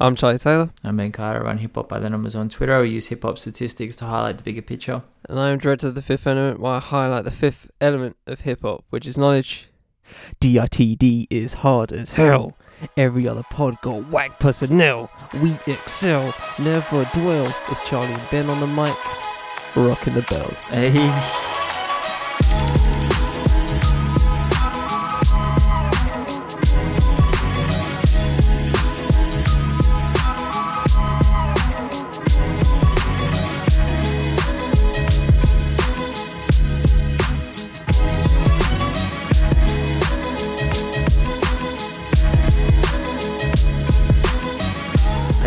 I'm Charlie Taylor. I'm Ben Carter. I run Hip Hop by the Numbers on Twitter. We use hip hop statistics to highlight the bigger picture. And I am director of the fifth element, where I highlight the fifth element of hip hop, which is knowledge. DITD is hard as hell. Every other pod got whack personnel. We excel, never dwell. It's Charlie and Ben on the mic, rocking the bells. Hey.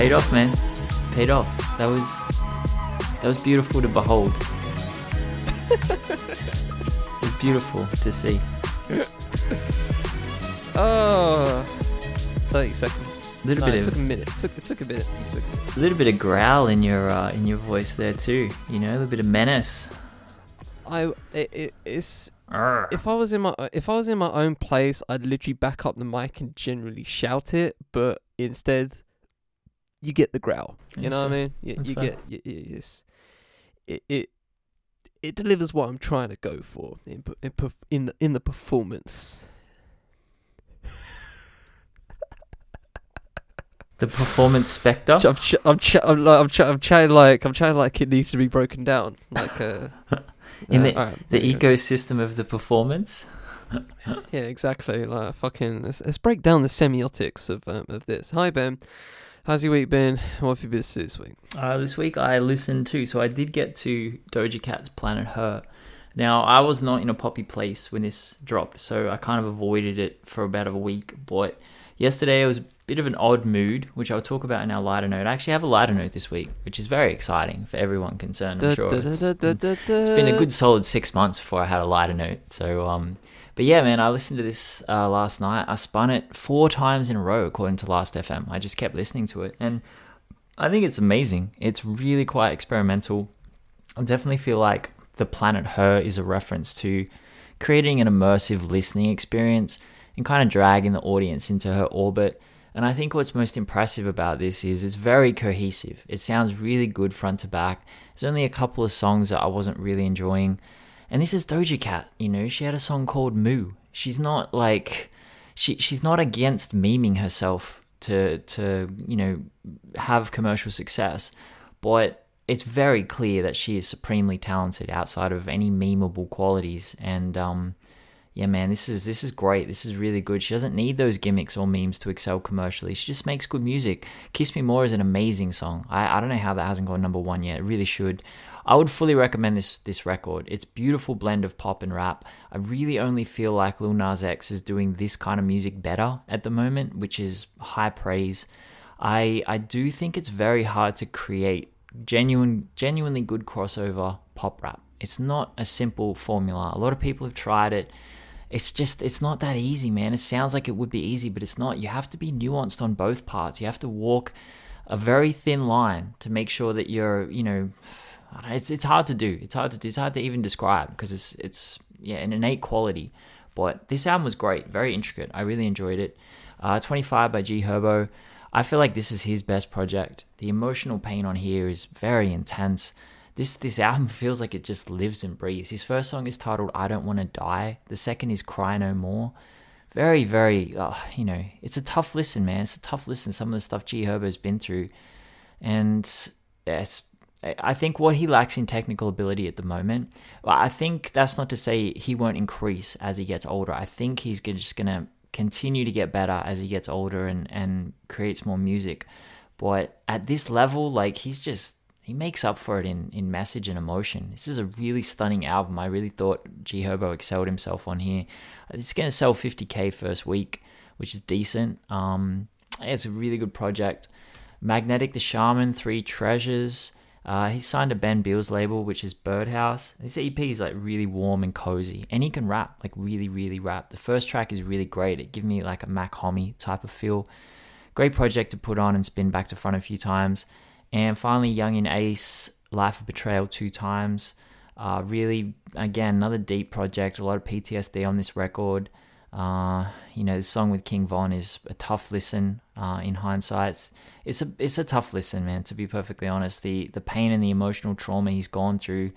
Paid off, man. Paid off. That was that was beautiful to behold. it was beautiful to see. Oh, 30 seconds. A little No, bit it of took a minute. It took, it took a minute. It took a little bit of growl in your uh, in your voice there too. You know, a little bit of menace. I, it, it, it's if I was in my if I was in my own place, I'd literally back up the mic and generally shout it. But instead, you get the growl. You That's know what I mean? You, you get y y- it's, it it it delivers what I'm trying to go for in in in the, in the performance. The performance spectre. I'm ch- I'm ch- I'm like I'm, ch- I'm chatting like I'm chatting like it needs to be broken down. Like uh, In uh, the- alright, The there go. ecosystem of the performance. Yeah, exactly. Like fucking, let's, let's break down the semiotics of um, of this. Hi Ben, how's your week been? What have you been to this week? Uh, this week I listened to, so I did get to Doja Cat's Planet Her. Now, I was not in a poppy place when this dropped, so I kind of avoided it for about a week. But yesterday it was a bit of an odd mood, which I'll talk about in our lighter note. I actually have a lighter note this week, which is very exciting for everyone concerned, I'm sure. It's been a good solid six months before I had a lighter note. So, um, but yeah, man, I listened to this uh, last night. I spun it four times in a row, according to Last FM. I just kept listening to it, and I think it's amazing. It's really quite experimental. I definitely feel like the planet Her is a reference to creating an immersive listening experience and kind of dragging the audience into her orbit. And I think what's most impressive about this is it's very cohesive. It sounds really good front to back. There's only a couple of songs that I wasn't really enjoying. And this is Doja Cat, you know, she had a song called Moo. She's not like she she's not against memeing herself to to, you know, have commercial success. But it's very clear that she is supremely talented outside of any memeable qualities. And um yeah man this is this is great. This is really good. She doesn't need those gimmicks or memes to excel commercially. She just makes good music. Kiss me more is an amazing song. I, I don't know how that hasn't gone number one yet. It really should i would fully recommend this this record. It's a beautiful blend of pop and rap. I really only feel like lil nas x is doing this kind of music better at the moment which is high praise. I i do think it's very hard to create genuine genuinely good crossover pop rap. It's not a simple formula. A lot of people have tried it. It's just it's not that easy man. It sounds like it would be easy but it's not. You have to be nuanced on both parts. You have to walk a very thin line to make sure that you're you know, it's it's hard to do it's hard to do it's hard to even describe because it's it's yeah an innate quality but this album was great very intricate i really enjoyed it uh, 25 by g herbo i feel like this is his best project the emotional pain on here is very intense this this album feels like it just lives and breathes. His first song is titled "I Don't Want to Die." The second is "Cry No More." Very, very, uh, you know, it's a tough listen, man. It's a tough listen. Some of the stuff G Herbo's been through, and yes, I think what he lacks in technical ability at the moment. I think that's not to say he won't increase as he gets older. I think he's just gonna continue to get better as he gets older and and creates more music. But at this level, like he's just he makes up for it in, in message and emotion. This is a really stunning album. I really thought G Herbo excelled himself on here. It's going to sell 50k first week, which is decent. Um, it's a really good project. Magnetic the Shaman, Three Treasures. Uh, he signed to Ben Beals label, which is Birdhouse. This EP is like really warm and cozy, and he can rap, like really, really rap. The first track is really great. It gives me like a Mac Homie type of feel. Great project to put on and spin back to front a few times. And finally, Yungeen Ace, Life of Betrayal two times. Uh, really, again, another deep project. A lot of PTSD on this record. Uh, you know, the song with King Von is a tough listen. Uh, in hindsight, it's, it's a it's a tough listen, man. To be perfectly honest, the the pain and the emotional trauma he's gone through,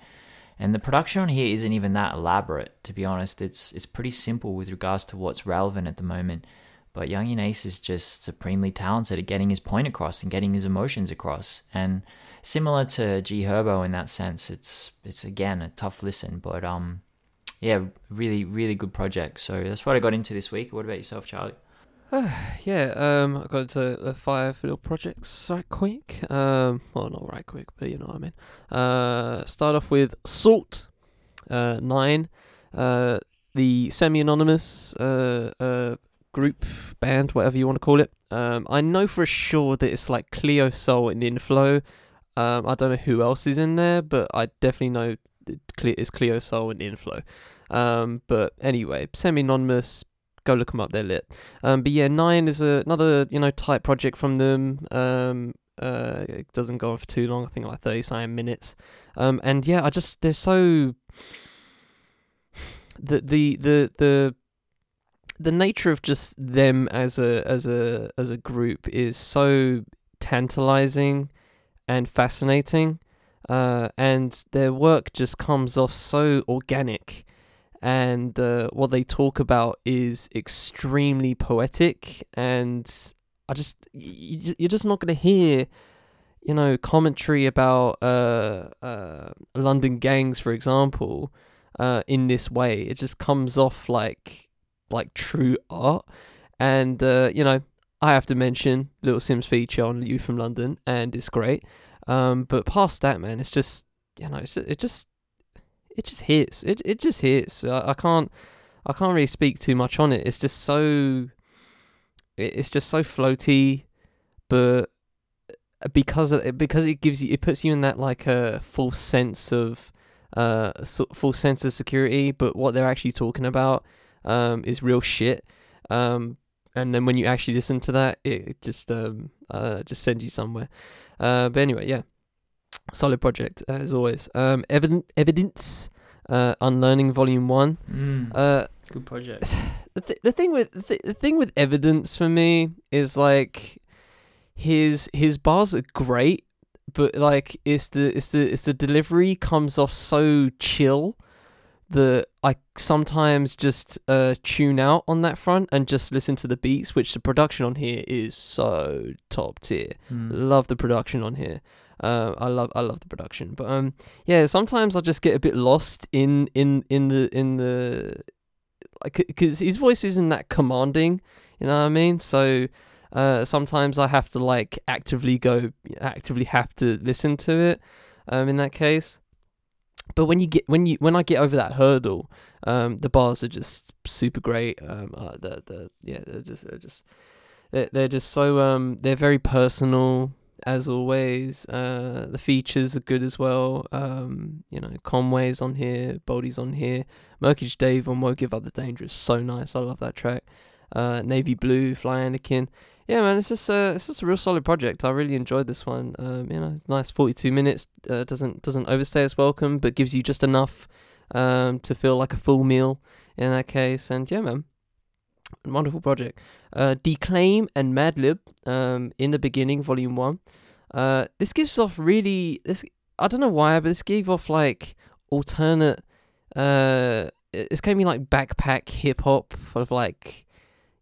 and the production on here isn't even that elaborate. To be honest, it's it's pretty simple with regards to what's relevant at the moment. But Yungeen Ace is just supremely talented at getting his point across and getting his emotions across. And similar to G Herbo in that sense, it's it's again a tough listen, but um, yeah, really really good project. So that's what I got into this week. What about yourself, Charlie? yeah, um, I got into five little projects right quick. Um, well, not right quick, but you know what I mean. Uh, start off with SAULT, uh, nine, uh, the semi-anonymous uh, uh group band, whatever you want to call it. Um, I know for sure that it's like Cleo Sol and Inflo. Um, I don't know who else is in there, but I definitely know it's Cleo Sol and Inflo. Um, but anyway, semi-anonymous. Go look them up. They're lit. Um, but yeah, Nine is a, another you know type project from them. Um, uh, it doesn't go on for too long. I think like thirty something minutes. Um, and yeah, I just they're so the the the the the nature of just them as a as a as a group is so tantalizing and fascinating uh, and their work just comes off so organic and uh, what they talk about is extremely poetic and i just you're just not going to hear you know commentary about uh, uh, london gangs for example uh, in this way it just comes off like like true art. And uh, you know, I have to mention Little Simz feature on You from London, and it's great. Um, but past that, man, it's just you know, it's, it just it just hits. It it just hits. I, I can't I can't really speak too much on it. It's just so it's just so floaty, but because it, because it gives you it puts you in that like a full sense of uh full sense of security. But what they're actually talking about um, is real shit. Um, and then when you actually listen to that, it just um, uh, just sends you somewhere. Uh, but anyway, yeah, solid project as always. Um, evident evidence, uh, unlearning volume one. Mm, uh, good project. The th- the thing with the, th- the thing with evidence for me is like his his bars are great, but like it's the it's the it's the delivery comes off so chill that I sometimes just uh, tune out on that front and just listen to the beats, which the production on here is so top tier. Mm. Love the production on here. Uh, I love I love the production, but um, yeah, sometimes I just get a bit lost in in in the in the like because his voice isn't that commanding, you know what I mean? So uh, sometimes I have to like actively go actively have to listen to it. Um, in that case, but when you get when you when I get over that hurdle, um, the bars are just super great. Um, uh, the the yeah, they're just they're just they're, they're just so um they're very personal as always. Uh, the features are good as well. Um, you know, Conway's on here, Boldy's on here, Murkage Dave on Won't Give Up the Danger is so nice. I love that track. Uh, Navy Blue, Fly Anakin yeah, man, it's just a it's just a real solid project. I really enjoyed this one. Um, you know, nice forty two minutes. Uh, doesn't doesn't overstay its welcome, but gives you just enough um, to feel like a full meal in that case. And yeah, man, wonderful project. Uh, Declaime and Madlib um, in the beginning, volume one. Uh, this gives off really this. I don't know why, but this gave off like alternate. Uh, it's me like backpack hip hop of like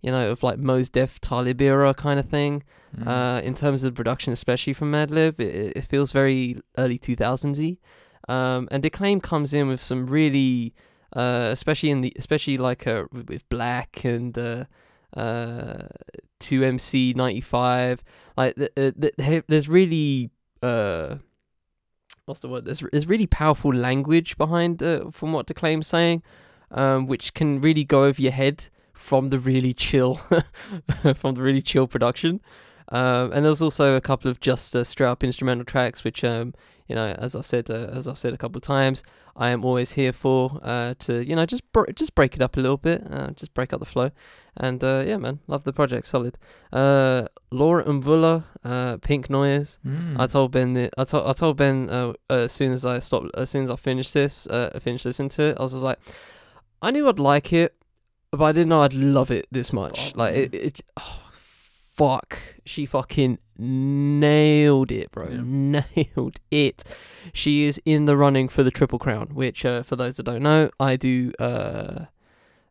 you know, of like Mos Def Talib era kind of thing. Mm. Uh, in terms of the production, especially from Madlib, it, it feels very early 2000s y. Um, and Declaime comes in with some really, uh, especially in the, especially like uh, with Black and uh, uh, 2MC 95. Like, the, the, there's really, uh, what's the word? There's, there's really powerful language behind, uh, from what Declaime's saying, um, which can really go over your head from the really chill from the really chill production. Um, and there's also a couple of just uh, straight up instrumental tracks, which um, you know, as I said, uh, as I've said a couple of times, I am always here for uh, to you know just br- just break it up a little bit, uh, just break up the flow, and uh, yeah, man, love the project, solid. Uh, Laura Mvula, uh, Pink Noise. Mm. I told Ben, that, I told I told Ben uh, as soon as I stopped, as soon as I finished this, uh, finished listening to it, I was just like, I knew I'd like it, but I didn't know I'd love it this much. Oh, like it, it oh, fuck, she fucking nailed it, bro. Yeah. Nailed it. She is in the running for the triple crown, which uh, for those that don't know, I do. Uh,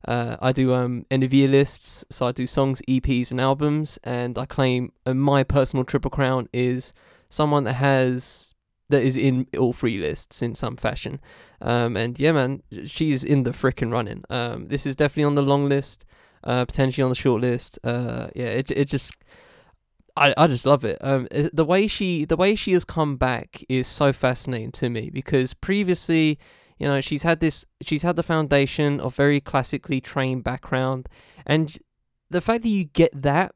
uh, I do um end of year lists, so I do songs, EPs, and albums, and I claim uh, my personal triple crown is someone that has that is in all three lists in some fashion. Um, and yeah, man, she's in the frickin' running. Um, this is definitely on the long list, uh, potentially on the short list. Uh, yeah, it it just. I, I just love it. Um, the way she the way she has come back is so fascinating to me because previously, you know, she's had this she's had the foundation of very classically trained background, and the fact that you get that,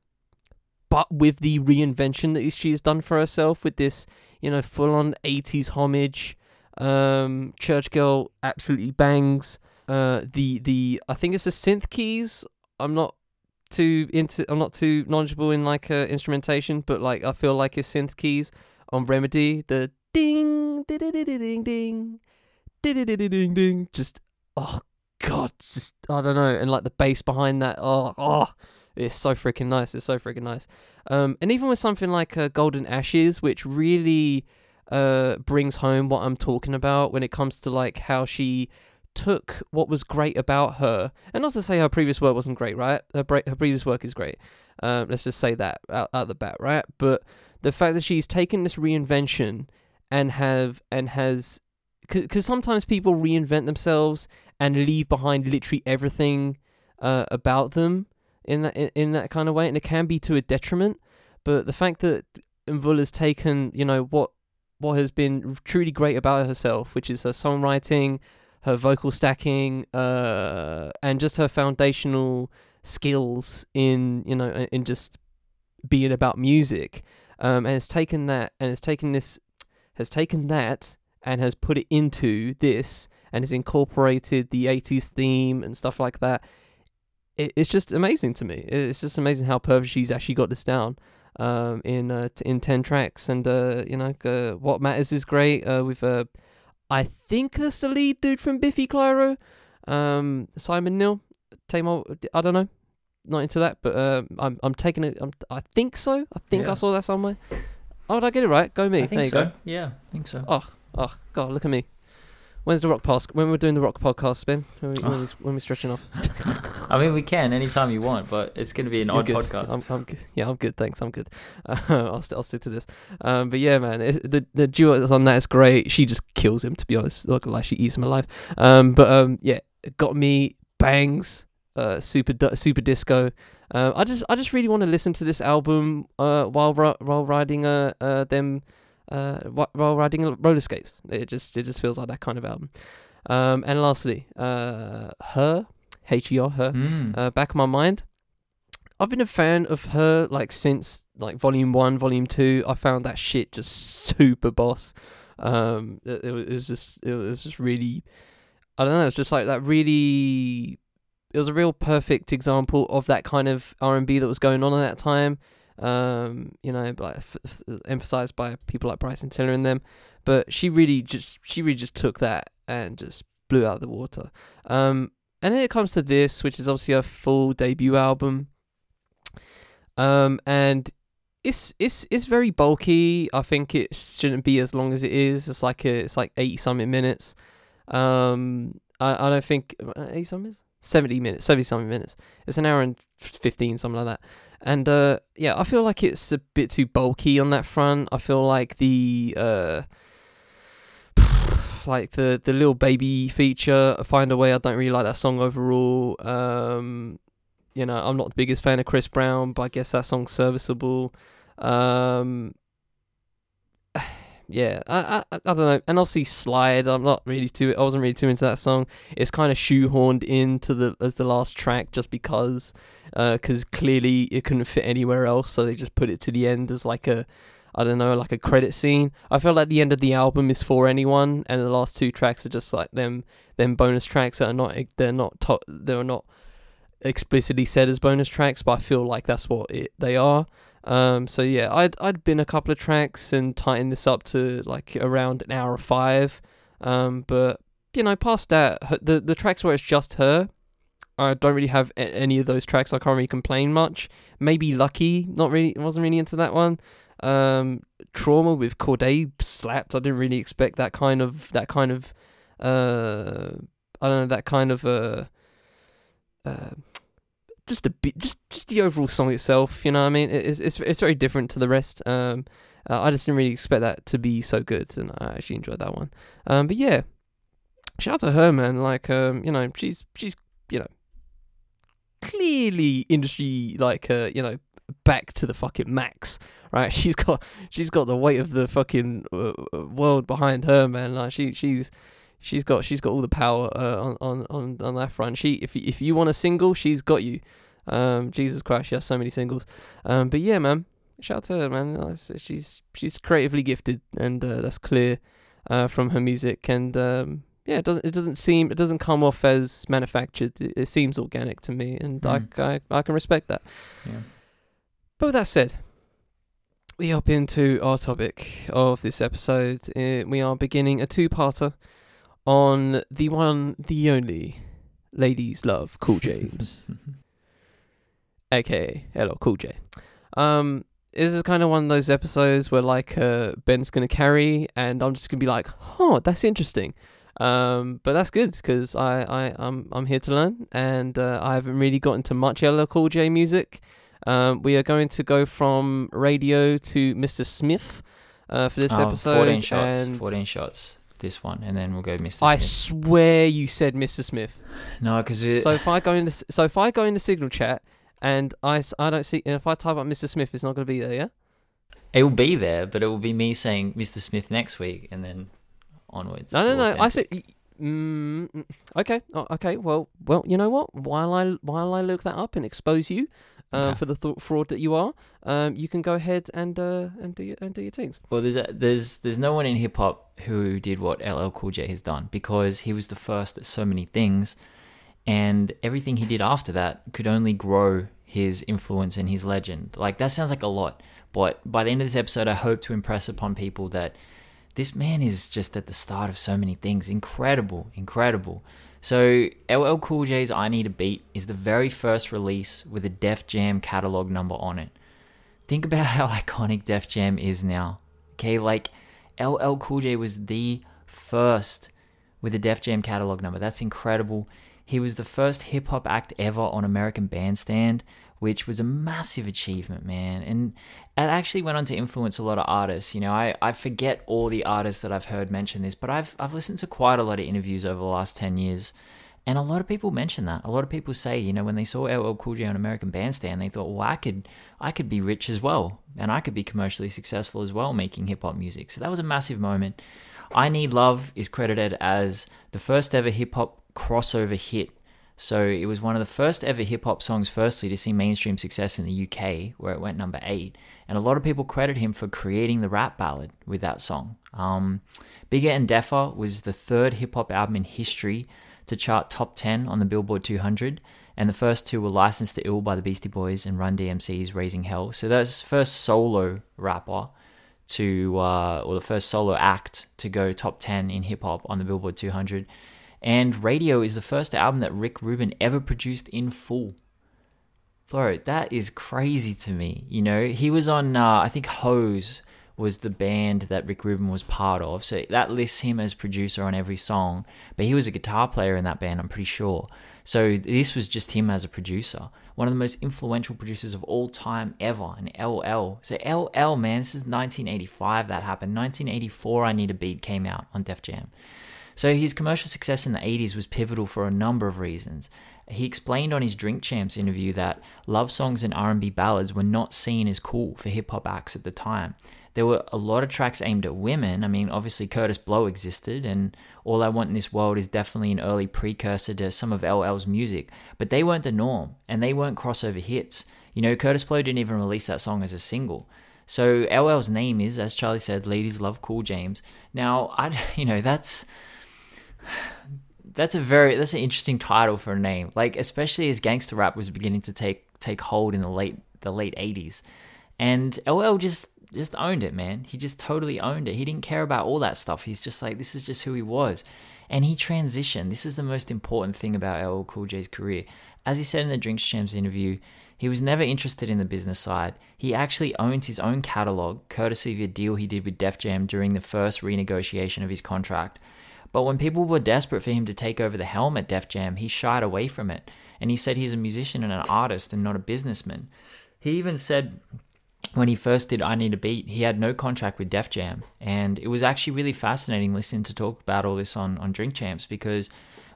but with the reinvention that she's done for herself with this, you know, full on '80s homage, um, Church Girl absolutely bangs. Uh, the the I think it's the synth keys. I'm not too into I'm not too knowledgeable in like uh, instrumentation, but like I feel like his synth keys on Remedy, the ding ding ding ding ding ding ding ding, just oh god, just I don't know, and like the bass behind that, oh oh it's so freaking nice. It's so freaking nice. Um, and even with something like uh, Golden Ashes, which really uh, brings home what I'm talking about when it comes to like how she took what was great about her, and not to say her previous work wasn't great, right? Her bre- her previous work is great. Um, let's just say that out, out the bat, right? But the fact that she's taken this reinvention and have and has because sometimes people reinvent themselves and leave behind literally everything uh, about them in that in, in that kind of way, and it can be to a detriment. But the fact that Mvula has taken, you know, what what has been truly great about herself, which is her songwriting, her vocal stacking, uh, and just her foundational skills in, you know, in just being about music, um, and has taken that and has taken this, has taken that and has put it into this and has incorporated the 80s theme and stuff like that. It, it's just amazing to me. It's just amazing how perfect she's actually got this down um, in uh, t- in 10 tracks. And, uh, you know, uh, What Matters is great uh, with, uh, I think that's the lead dude from Biffy Clyro, um, Simon Neil. Tamo, I don't know. Not into that, but uh, I'm I'm taking it. I'm, I think so. I think I saw that somewhere. Oh, did I get it right? Go me. I think there you so. go. Yeah, I think so. Oh, oh, God, look at me. When's the rock podcast? When we're doing the rock podcast, Ben? When we, when, we, when we're stretching off? I mean, we can anytime you want, but it's going to be an You're odd good. podcast. I'm, I'm good. Yeah, I'm good. Thanks. I'm good. Uh, I'll, st- I'll stick to this. Um, but yeah, man, it, the the duo that's on that is great. She just kills him. To be honest, look like she eats him alive. Um, but um, yeah, got me bangs. Uh, super super disco. Uh, I just I just really want to listen to this album uh while while riding uh uh them uh while riding roller skates. It just it just feels like that kind of album. Um, and lastly, uh, her H E R her Mm. uh, back of my mind. I've been a fan of her like since like volume one, volume two. I found that shit just super boss. Um, it, it was- it was just it was just really, I don't know. It's just like that really. It was a real perfect example of that kind of R and B that was going on at that time. Um, you know, like f- f- emphasized by people like Bryson Tiller and them. But she really just she really just took that and just blew out the water. Um, and then it comes to this, which is obviously a full debut album. Um, and it's it's it's very bulky. I think it shouldn't be as long as it is. It's like a, it's like eighty something minutes. Um, I I don't think uh, eighty something minutes, seventy minutes, seventy something minutes. It's an hour and fifteen, something like that. And uh, yeah, I feel like it's a bit too bulky on that front. I feel like the uh, like the the Lil Baby feature, find a way. I don't really like that song overall. Um, you know, I'm not the biggest fan of Chris Brown, but I guess that song's serviceable. Um, yeah, I, I I don't know. And obviously Slide, I'm not really too. I wasn't really too into that song. It's kind of shoehorned into the as the last track just because, because clearly it couldn't fit anywhere else, so they just put it to the end as like a. I don't know, like a credit scene. I feel like the end of the album is for anyone, and the last two tracks are just like them, them bonus tracks that are not, they're not, to- they're not explicitly said as bonus tracks, but I feel like that's what it, they are. Um, so yeah, I'd I'd been a couple of tracks and tightened this up to like around an hour five. Um, but you know, past that, the the tracks where it's just her, I don't really have a- any of those tracks. I can't really complain much. Maybe Lucky, not really, wasn't really into that one. Um, Trauma with Cordae slapped. I didn't really expect that kind of that kind of uh, I don't know that kind of uh, uh just a bit, just just the overall song itself. You know what I mean? It's it's it's very different to the rest. Um, uh, I just didn't really expect that to be so good, and I actually enjoyed that one. Um, but yeah, shout out to her, man. Like, um, you know, she's she's you know clearly industry like uh, you know back to the fucking max, right? She's got she's got the weight of the fucking uh, uh, world behind her, man. Like she she's she's got she's got all the power uh, on, on on that front. She if if you want a single, she's got you. Um, Jesus Christ, she has so many singles. Um, but yeah, man, shout out to her, man. She's she's creatively gifted, and uh, that's clear uh, from her music. And um, yeah, it doesn't it doesn't seem it doesn't come off as manufactured. It, it seems organic to me, and Mm. I, I I can respect that. Yeah. But with that said, we hop into our topic of this episode. Uh, we are beginning a two-parter on the one, the only, ladies love Cool James, aka LL Cool J. Um, this is kind of one of those episodes where like uh, Ben's gonna carry, and I'm just gonna be like, "Oh, that's interesting." Um, but that's good because I I I'm I'm here to learn, and uh, I haven't really gotten to much LL Cool J music. Um, we are going to go from radio to Mr. Smith uh, for this Oh, episode. 14 shots. and 14 shots. This one, and then we'll go Mr. Smith. I Smith. swear you said Mr. Smith. no, because So if I go in the so if I go in the signal chat and I, I don't see and if I type up Mr. Smith, it's not going to be there. Yeah. it will be there, but it will be me saying Mr. Smith next week, and then onwards. No, no, no. I said. Mm, mm, okay. Oh, okay. Well, well. You know what? While I while I look that up and expose you um, Okay. for the th- fraud that you are, um, you can go ahead and uh, and do your and do your things. Well, there's a, there's there's no one in hip hop who did what LL Cool J has done because he was the first at so many things, and everything he did after that could only grow his influence and his legend. Like that sounds like a lot, but by the end of this episode, I hope to impress upon people that this man is just at the start of so many things. Incredible, incredible. So LL Cool J's "I Need a Beat" is the very first release with a Def Jam catalog number on it. Think about how iconic Def Jam is now. Okay, like LL Cool J was the first with a Def Jam catalog number. That's incredible. He was the first hip hop act ever on American Bandstand, which was a massive achievement, man. And it actually went on to influence a lot of artists. You know, I, I forget all the artists that I've heard mention this, but I've I've listened to quite a lot of interviews over the last ten years. And a lot of people mention that. A lot of people say, you know, when they saw LL Cool J on American Bandstand, they thought, well, I could, I could be rich as well, and I could be commercially successful as well, making hip hop music. So that was a massive moment. I Need Love is credited as the first ever hip hop crossover hit. So it was one of the first ever hip hop songs, firstly, to see mainstream success in the UK, where it went number eight. And a lot of people credit him for creating the rap ballad with that song. Um, Bigger and Deffer was the third hip hop album in history to chart top 10 on the Billboard 200. And the first two were Licensed to Ill by the Beastie Boys and Run DMC's Raising Hell. So that's first solo rapper to, uh, or the first solo act to go top 10 in hip hop on the Billboard 200. And Radio is the first album that Rick Rubin ever produced in full. Bro, that is crazy to me. You know, he was on, uh, I think Hose was the band that Rick Rubin was part of. So that lists him as producer on every song. But he was a guitar player in that band, I'm pretty sure. So this was just him as a producer. One of the most influential producers of all time ever, an LL. So LL, man, this is 1985 that happened. 1984, I Need a Beat came out on Def Jam. So his commercial success in the 80s was pivotal for a number of reasons. He explained on his Drink Champs interview that love songs and R&B ballads were not seen as cool for hip hop acts at the time. There were a lot of tracks aimed at women. I mean, obviously Kurtis Blow existed and All I Want in This World is definitely an early precursor to some of LL's music, but they weren't the norm and they weren't crossover hits. You know, Kurtis Blow didn't even release that song as a single. So LL's name is, as Charlie said, Ladies Love Cool James. Now, I, you know, that's that's a very that's an interesting title for a name. Like especially as gangster rap was beginning to take take hold in the late the late eighties, and LL just just owned it, man. He just totally owned it. He didn't care about all that stuff. He's just like this is just who he was, and he transitioned. This is the most important thing about LL Cool J's career. as he said in the Drinks Champs interview, he was never interested in the business side. He actually owns his own catalog, courtesy of a deal he did with Def Jam during the first renegotiation of his contract. But when people were desperate for him to take over the helm at Def Jam, he shied away from it. And he said he's a musician and an artist and not a businessman. He even said when he first did I Need a Beat, he had no contract with Def Jam. And it was actually really fascinating listening to talk about all this on, on Drink Champs because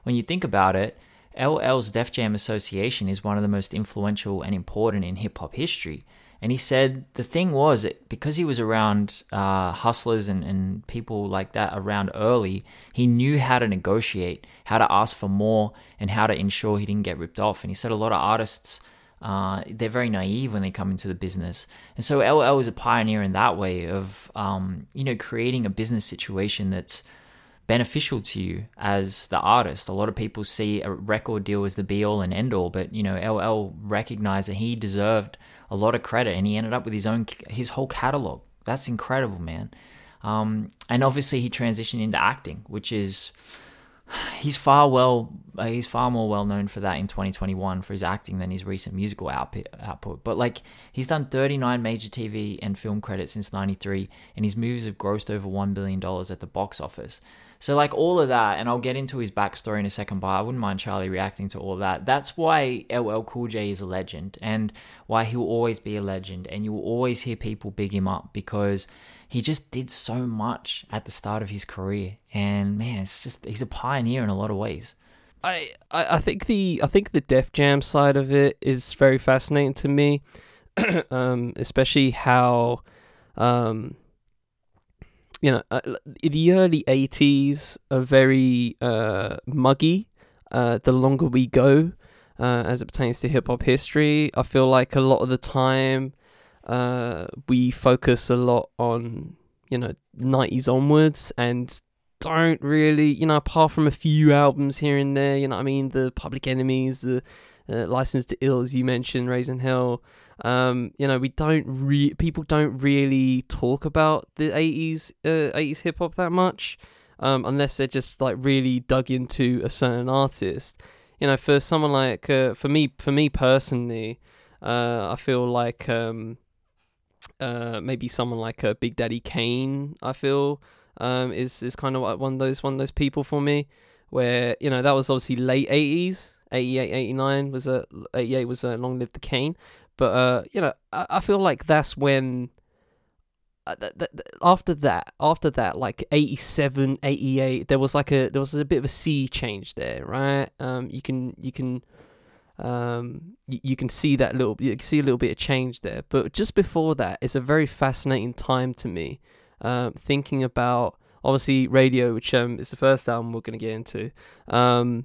when you think about it, LL's Def Jam Association is one of the most influential and important in hip hop history. And he said the thing was because he was around uh, hustlers and, and people like that around early, he knew how to negotiate, how to ask for more, and how to ensure he didn't get ripped off. And he said a lot of artists, uh, they're very naive when they come into the business. And so LL was a pioneer in that way of, um, you know, creating a business situation that's beneficial to you as the artist. A lot of people see a record deal as the be all and end all, but you know, LL recognized that he deserved a lot of credit and he ended up with his own his whole catalog. That's incredible, man. Um, and obviously he transitioned into acting, which is he's far well uh, he's far more well known for that in 2021 for his acting than his recent musical output output but like he's done 39 major TV and film credits since 93 and his movies have grossed over 1 billion dollars at the box office so like all of that, and I'll get into his backstory in a second, but I wouldn't mind Charlie reacting to all that. That's why LL Cool J is a legend, and why he'll always be a legend, and you will always hear people big him up because he just did so much at the start of his career, and man, it's just he's a pioneer in a lot of ways. I, I, I think the I think the Def Jam side of it is very fascinating to me, um, especially how um, you know, uh, the early 80s are very uh, muggy. Uh, the longer we go, uh, as it pertains to hip hop history, I feel like a lot of the time uh, we focus a lot on, you know, 90s onwards and don't really, you know, apart from a few albums here and there, you know I mean? The Public Enemies, the uh, License to Ill, as you mentioned, Raising Hell. Um, you know, we don't re- people don't really talk about the 80s uh, 80s hip hop that much. Um, unless they're just like really dug into a certain artist. You know, for someone like uh, for me for me personally, uh, I feel like um, uh, maybe someone like uh, Big Daddy Kane. I feel um, is is kind of like one of those one of those people for me, where you know that was obviously late eighties. 88, 89 was a 88 was a Long Live the Kane, but uh, you know, I, I feel like that's when uh, after that, after that, like 87, 88, there was like a there was a bit of a sea change there, right? Um, you can you can um you, you can see that little you can see a little bit of change there. But just before that, it's a very fascinating time to me. Um, thinking about obviously radio, which um is the first album we're gonna get into. Um,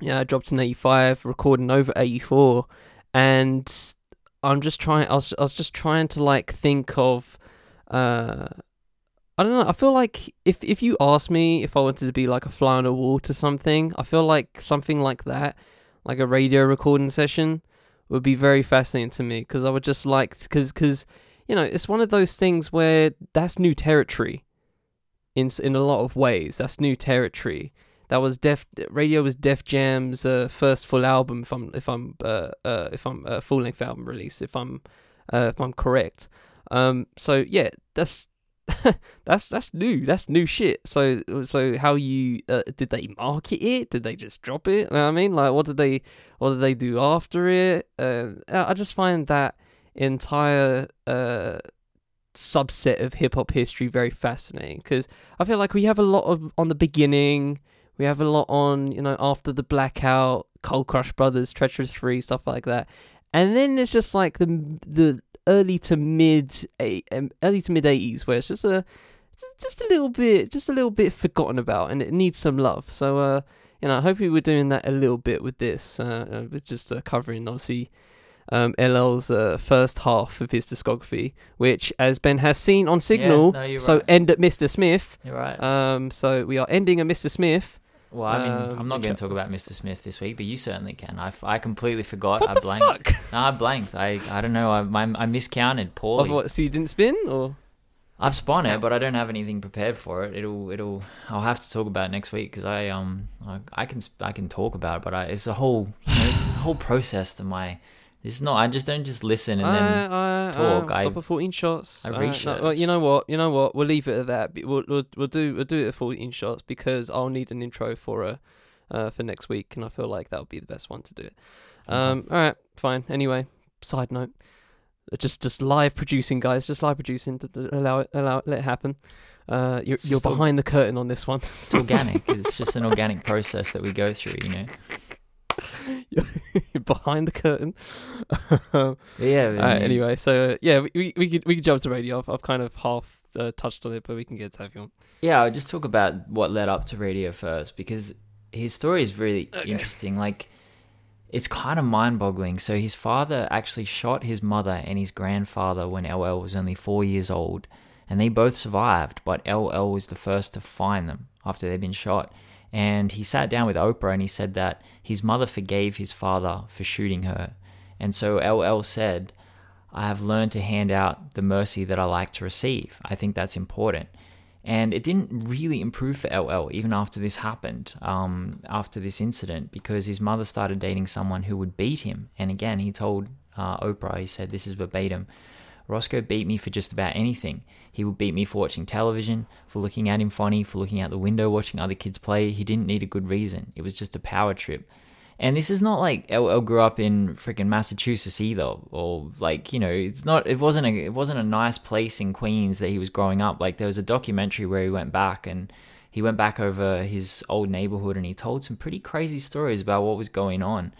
yeah, I dropped in '85, recording over '84, and I'm just trying. I was I was just trying to like think of. Uh, I don't know. I feel like if if you ask me if I wanted to be like a fly on a wall to something, I feel like something like that, like a radio recording session, would be very fascinating to me because I would just like because because you know it's one of those things where that's new territory. In in a lot of ways, that's new territory that was Def Radio was Def Jam's uh, first full album. If I'm if I'm uh, uh, if I'm uh, full length album release. If I'm uh, if I'm correct. Um. So yeah, that's that's that's new. That's new shit. So so how you uh, did they market it? Did they just drop it? You know I mean, like what did they what did they do after it? Uh, I just find that entire uh subset of hip hop history very fascinating because I feel like we have a lot of on the beginning we have a lot on, you know, after the blackout, Cold Crush Brothers, Treacherous Three, stuff like that. And then it's just like the the early to mid um, early to mid eighties, where it's just a just a little bit, just a little bit forgotten about, and it needs some love. So, uh, you know, hopefully we're doing that a little bit with this, uh, uh just uh, covering obviously um, LL's uh, first half of his discography, which, as Ben has seen on Signal, yeah, no, so right. end at Mr. Smith. You're right. Um, so we are ending at Mr. Smith. Well, I mean, Um, I'm not going to talk about Mr. Smith this week, but you certainly can. I, f- I completely forgot. What I the blanked. fuck? No, I blanked. I I don't know. I I, I miscounted Of poorly. what? So you didn't spin, or I've spun it, but I don't have anything prepared for it. It'll it'll. I'll have to talk about it next week because I um I, I can I can talk about it, but I, it's a whole. You know, it's, a whole process to my. This is not. I just don't just listen and I, then. I, talk, I I- stop at 14 shots. I Uh, reach no, well, you know what? You know what? We'll leave it at that. We'll, we'll, we'll do we'll do it at 14 shots because I'll need an intro for a uh, for next week, and I feel like that'll be the best one to do it. Um, all right, fine. Anyway, side note, Uh, just just live producing, guys. Just live producing. To, to allow it, allow it, let it happen. Uh, you're you're behind the curtain on this one. It's organic. it's just an organic process that we go through. You know. behind the curtain. Yeah. I All right, mean, anyway, so uh, yeah, we, we we could we could jump to radio. I've, I've kind of half uh, touched on it, but we can get to if you want. Yeah, I'll just talk about what led up to radio first because his story is really Okay. interesting. Like, it's kind of mind boggling. So, his father actually shot his mother and his grandfather when LL was only four years old, and they both survived, but LL was the first to find them after they'd been shot. And he sat down with Oprah and he said that his mother forgave his father for shooting her. And so LL said, I have learned to hand out the mercy that I like to receive. I think that's important. And it didn't really improve for LL even after this happened, um, after this incident, because his mother started dating someone who would beat him. And again, he told uh, Oprah, he said, This is verbatim Roscoe beat me for just about anything. He would beat me for watching television, for looking at him funny, for looking out the window, watching other kids play. He didn't need a good reason. It was just a power trip. And this is not like LL grew up in freaking Massachusetts either, or like you know, it's not. It wasn't a. It wasn't a nice place in Queens that he was growing up. Like there was a documentary where he went back and he went back over his old neighborhood and he told some pretty crazy stories about what was going on.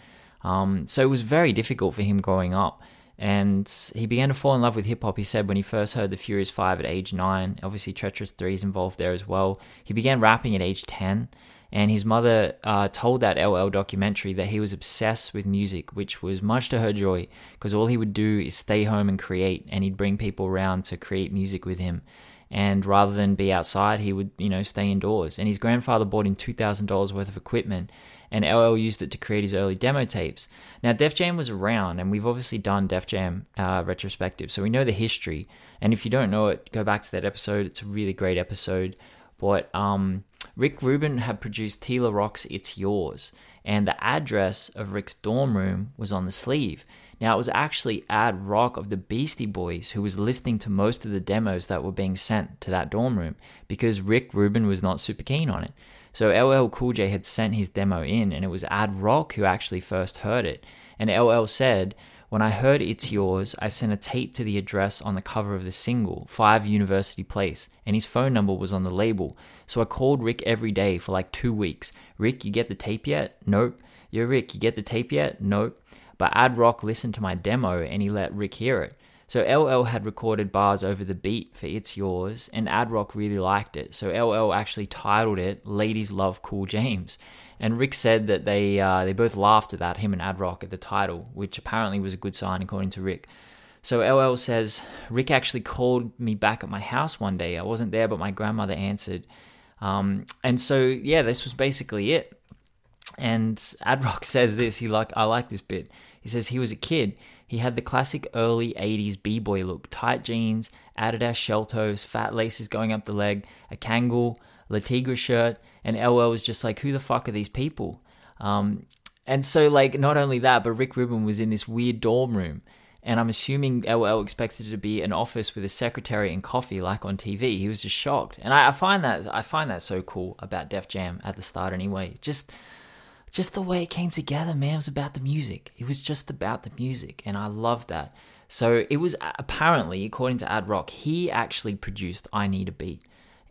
Um, so it was very difficult for him growing up. And he began to fall in love with hip hop, he said, when he first heard the Furious Five at age nine. Obviously, Treacherous 3 is involved there as well. He began rapping at age 10. And his mother uh, told that LL documentary that he was obsessed with music, which was much to her joy, because all he would do is stay home and create, and he'd bring people around to create music with him. And rather than be outside, he would, you know, stay indoors. And his grandfather bought him $2,000 worth of equipment, and LL used it to create his early demo tapes. Now, Def Jam was around, and we've obviously done Def Jam uh, retrospective, so we know the history. And if you don't know it, go back to that episode. It's a really great episode. But um, Rick Rubin had produced T La Rock's It's Yours, and the address of Rick's dorm room was on the sleeve. Now, it was actually Ad Rock of the Beastie Boys who was listening to most of the demos that were being sent to that dorm room because Rick Rubin was not super keen on it. So LL Cool J had sent his demo in, and it was Ad Rock who actually first heard it. And LL said, When I heard It's Yours, I sent a tape to the address on the cover of the single, 5 University Place, and his phone number was on the label. So I called Rick every day for like two weeks. Rick, you get the tape yet? Nope. Yo, Rick, you get the tape yet? Nope. But Ad Rock listened to my demo and he let Rick hear it. So LL had recorded bars over the beat for It's Yours, and Ad Rock really liked it. So LL actually titled it Ladies Love Cool James. And Rick said that they uh, they both laughed at that, him and Ad Rock, at the title, which apparently was a good sign according to Rick. So LL says, Rick actually called me back at my house one day. I wasn't there, but my grandmother answered. Um, and so, yeah, this was basically it. And Ad Rock says this. He like I like this bit. He says he was a kid. He had the classic early 80s b-boy look. Tight jeans, Adidas shell toes, fat laces going up the leg, a Kangol, Le Tigre shirt, and LL was just like, who the fuck are these people? Um, and so, like, not only that, but Rick Rubin was in this weird dorm room. And I'm assuming LL expected it to be an office with a secretary and coffee, like on TV. He was just shocked, and I, I find that I find that so cool about Def Jam at the start. Anyway, just just the way it came together, man. It was about the music. It was just about the music, and I love that. So it was apparently, according to Ad Rock, he actually produced "I Need a Beat,"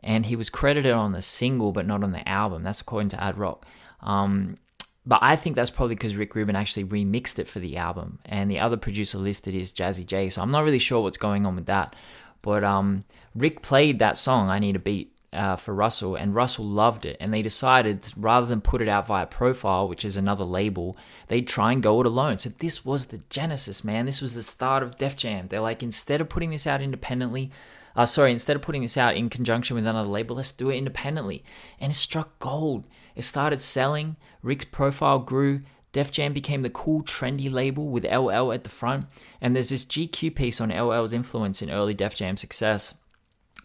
and he was credited on the single, but not on the album. That's according to Ad Rock. Um, but I think that's probably because Rick Rubin actually remixed it for the album, and the other producer listed is Jazzy Jay. So I'm not really sure what's going on with that. But um, Rick played that song, "I Need a Beat," uh, for Russell, and Russell loved it. And they decided rather than put it out via Profile, which is another label, they'd try and go it alone. So this was the genesis, man. This was the start of Def Jam. They're like, instead of putting this out independently, uh, sorry, instead of putting this out in conjunction with another label, let's do it independently. And it struck gold. It started selling. Rick's profile grew. Def Jam became the cool, trendy label with LL at the front. And there's this GQ piece on LL's influence in early Def Jam success.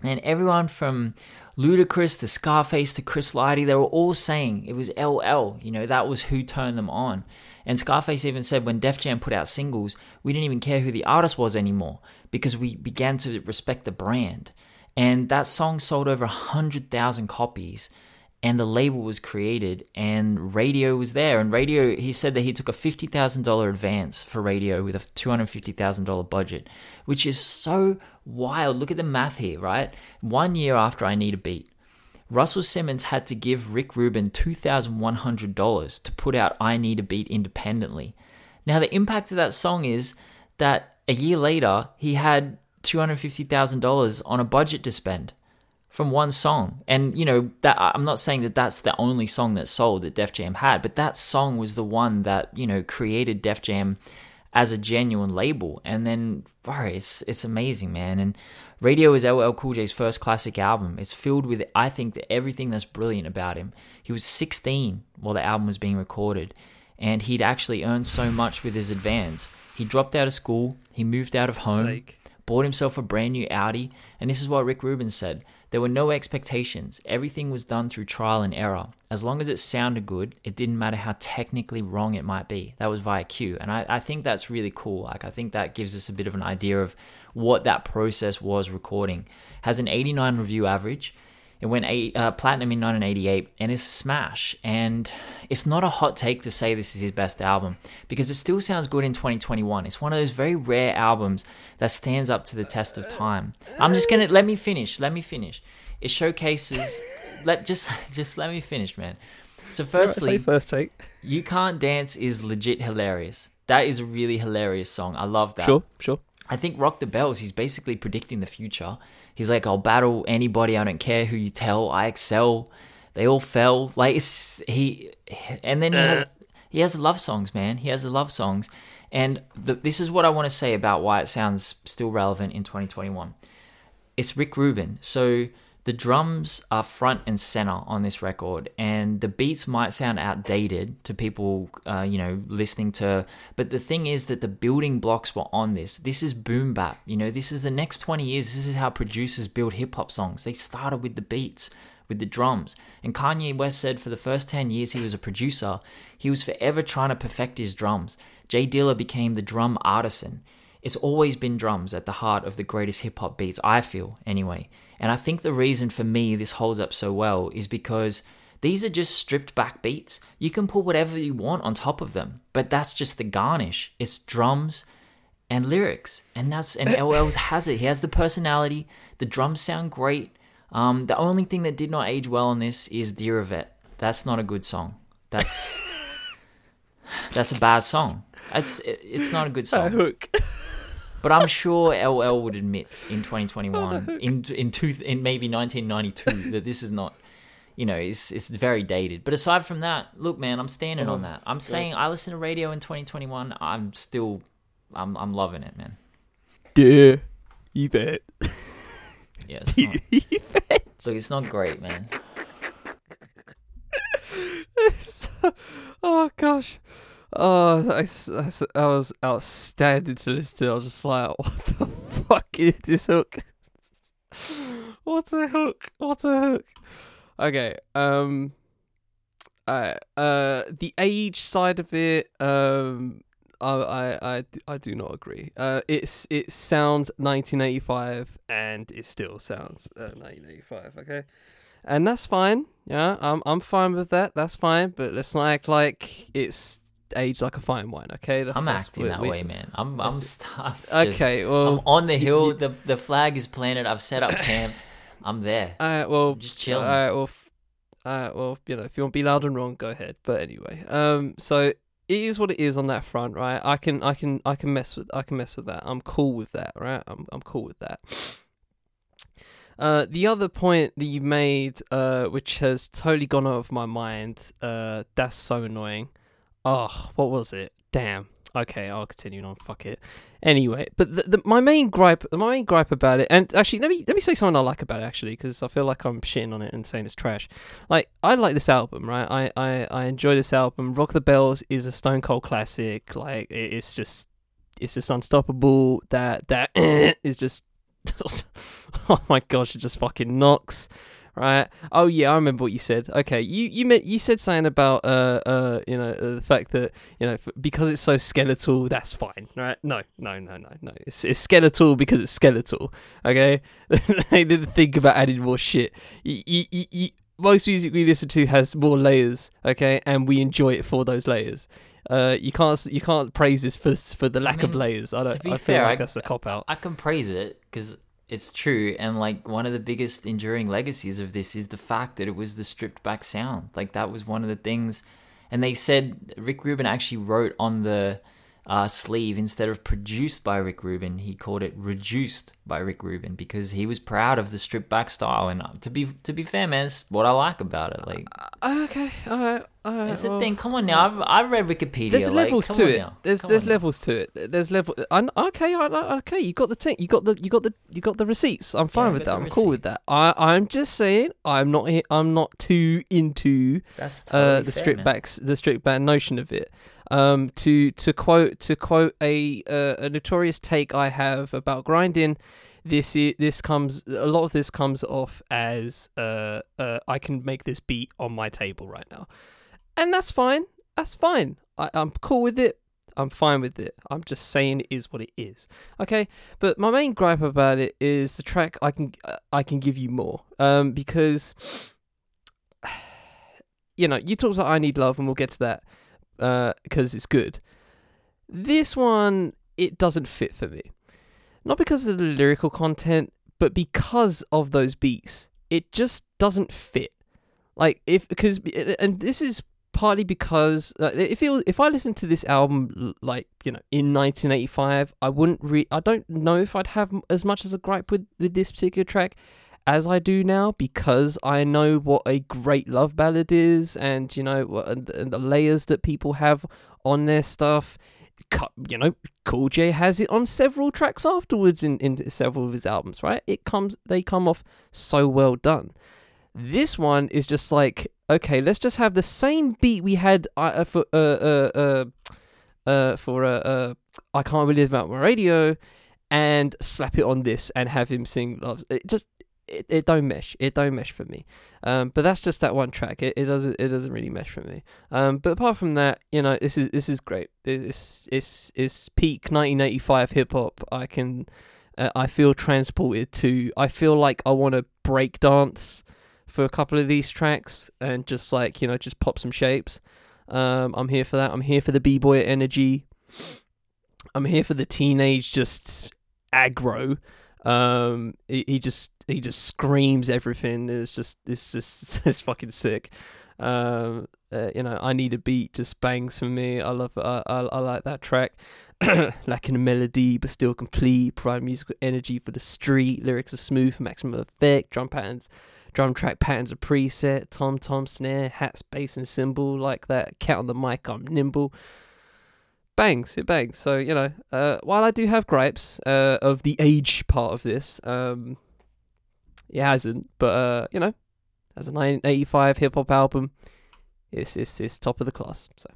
And everyone from Ludacris to Scarface to Chris Lighty, they were all saying it was LL. You know, that was who turned them on. And Scarface even said when Def Jam put out singles, we didn't even care who the artist was anymore because we began to respect the brand. And that song sold over 100,000 copies and the label was created and radio was there and radio he said that he took a $50,000 advance for radio with a $250,000 budget which is so wild look at the math here right 1 year after I need a beat Russell Simmons had to give Rick Rubin $2,100 to put out I Need a Beat independently. Now, the impact of that song is that a year later, he had $250,000 on a budget to spend from one song. And, you know, that I'm not saying that that's the only song that sold that Def Jam had, but that song was the one that, you know, created Def Jam as a genuine label. And then, bro, it's, it's amazing, man. And Radio is LL Cool J's first classic album. It's filled with, I think, everything that's brilliant about him. He was 16 while the album was being recorded, and he'd actually earned so much with his advance. He dropped out of school, he moved out of home, bought himself a brand new Audi, and this is what Rick Rubin said. There were no expectations. Everything was done through trial and error. As long as it sounded good, it didn't matter how technically wrong it might be. That was via Q. And I, I think that's really cool. Like I think that gives us a bit of an idea of what that process was recording. Has an 89 review average. It went eight, uh, platinum in 1988 and is a smash. And it's not a hot take to say this is his best album because it still sounds good in 2021. It's one of those very rare albums that stands up to the test of time. I'm just gonna let me finish. Let me finish. It showcases. let just just let me finish, man. So firstly, first take. you can't dance is legit hilarious. That is a really hilarious song. I love that. Sure, sure. I think Rock the Bells, he's basically predicting the future. He's like, I'll battle anybody. I don't care who you tell. I excel. They all fell. Like it's he, and then he has uh. he has love songs, man. He has the love songs, and the, this is what I want to say about why it sounds still relevant in 2021. It's Rick Rubin, so the drums are front and center on this record, and the beats might sound outdated to people, uh, you know, listening to. But the thing is that the building blocks were on this. This is boom bap. You know, this is the next 20 years. This is how producers build hip hop songs. They started with the beats, with the drums. And Kanye West said for the first 10 years he was a producer, he was forever trying to perfect his drums. J Dilla became the drum artisan. It's always been drums at the heart of the greatest hip hop beats, I feel, anyway. And I think the reason for me this holds up so well is because these are just stripped back beats. You can put whatever you want on top of them, but that's just the garnish. It's drums and lyrics. And that's and LL has it. He has the personality. The drums sound great. Um, the only thing that did not age well on this is Dear Yvette. That's not a good song. That's that's a bad song. It's it's not a good song. A hook. But I'm sure LL would admit in 2021, in in two, in maybe 1992, that this is not, you know, it's it's very dated. But aside from that, look, man, I'm standing on oh, that. I'm saying I listen to radio in 2021. I'm still, I'm I'm loving it, man. Yeah, you bet. Yeah, it's not, you bet. look, it's not great, man. So- oh gosh. Oh, I, that's, that was outstanding to this to. I was just like, what the fuck is this hook? What a hook! What a hook! Okay, um, uh, uh, the age side of it, um, I, I, I, I do not agree. Uh, it's it sounds 1985, and it still sounds uh, 1985. Okay, and that's fine. Yeah, I'm I'm fine with that. That's fine. But let's not act like it's aged like a fine wine. Okay, that's, I'm that's- acting that we- way, man. I'm I'm, I'm just- Okay, well, I'm on the hill. y- the the flag is planted. I've set up camp. I'm there. Alright, well, Just chill. Alright, well, f- alright, well, you know, if you want to be loud and wrong, go ahead. But anyway, um, so it is what it is on that front, right? I can, I can, I can mess with, I can mess with that. I'm cool with that, right? I'm, I'm cool with that. Uh, the other point that you made, uh, which has totally gone out of my mind, uh, that's so annoying. Oh, what was it? Damn. Okay, I'll continue on. Fuck it. Anyway, but the, the, my main gripe, my main gripe about it, and actually, let me let me say something I like about it actually, because I feel like I'm shitting on it and saying it's trash. Like, I like this album, right? I I, I enjoy this album. Rock the Bells is a Stone Cold classic. Like, it, it's just it's just unstoppable. That that is just oh my gosh, it just fucking knocks. Right? Oh yeah, I remember what you said. Okay, you you meant you said something about uh uh you know uh, the fact that you know f- because it's so skeletal, that's fine, right? No, no, no, no, no. It's, it's skeletal because it's skeletal. Okay, they didn't think about adding more shit. You, you, you, you, most music we listen to has more layers. Okay, and we enjoy it for those layers. Uh, you can't you can't praise this for for the lack of mean, layers. I don't. to be I feel fair, like I- that's a cop out. I can praise it because it's true, and like one of the biggest enduring legacies of this is the fact that it was the stripped back sound. Like that was one of the things, and they said Rick Rubin actually wrote on the uh, sleeve instead of produced by Rick Rubin, he called it reduced by Rick Rubin because he was proud of the stripped back style. And uh, to be to be fair, man, it's what I like about it. Like Okay, all right, all right. that's the well, thing. Come on now, I've I've read Wikipedia. There's like, levels to it. now. There's Come there's on now. levels to it. There's level. I, okay, I, okay. You got the thing. You got the you got the you got the receipts. I'm fine I with that. I'm cool with that. I I'm just saying. I'm not. I'm not too into totally uh, the fair, strict man. backs the strict back notion of it. Um, to to quote to quote a uh, a notorious take I have about grinding. This is this comes a lot of this comes off as uh, uh I can make this beat on my table right now, and that's fine. That's fine. I, I'm cool with it. I'm fine with it. I'm just saying it is what it is. Okay, but my main gripe about it is the track. I can I can give you more. Um, because you know you talked about I need love, and we'll get to that. Uh, because it's good. This one it doesn't fit for me, not because of the lyrical content, but because of those beats. It just doesn't fit. Like if because and this is partly because uh, if it was, if I listened to this album like you know in 1985, I wouldn't re I don't know if I'd have as much as a gripe with with this particular track as I do now because I know what a great love ballad is and you know and, and the layers that people have on their stuff. You know, Cool J has it on several tracks afterwards in, in several of his albums, right? It comes they come off so well done. This one is just like, okay, let's just have the same beat we had uh, uh, for uh uh uh, uh for uh, uh I can't live without my radio, and slap it on this and have him sing loves. It just it, it don't mesh. It don't mesh for me. Um, but that's just that one track. It, it doesn't it doesn't really mesh for me. Um, but apart from that, you know, this is this is great. It's it's it's peak 1985 hip hop. I can. Uh, I feel transported to. I feel like I want to break dance for a couple of these tracks and just like you know just pop some shapes. Um, I'm here for that. I'm here for the b boy energy. I'm here for the teenage just aggro. Um, he, he just he just screams everything. It's just it's just it's fucking sick. Um, uh, you know, I need a beat just bangs for me. I love I I, I like that track. Lacking a melody but still complete. Provide musical energy for the street. Lyrics are smooth, maximum effect. Drum patterns, drum track patterns are preset. Tom tom snare, hat bass and cymbal like that. Cat on the mic, I'm nimble bangs it bangs so you know uh, while i do have gripes uh, of the age part of this um it hasn't but uh you know as a 1985 hip-hop album it's, it's it's top of the class so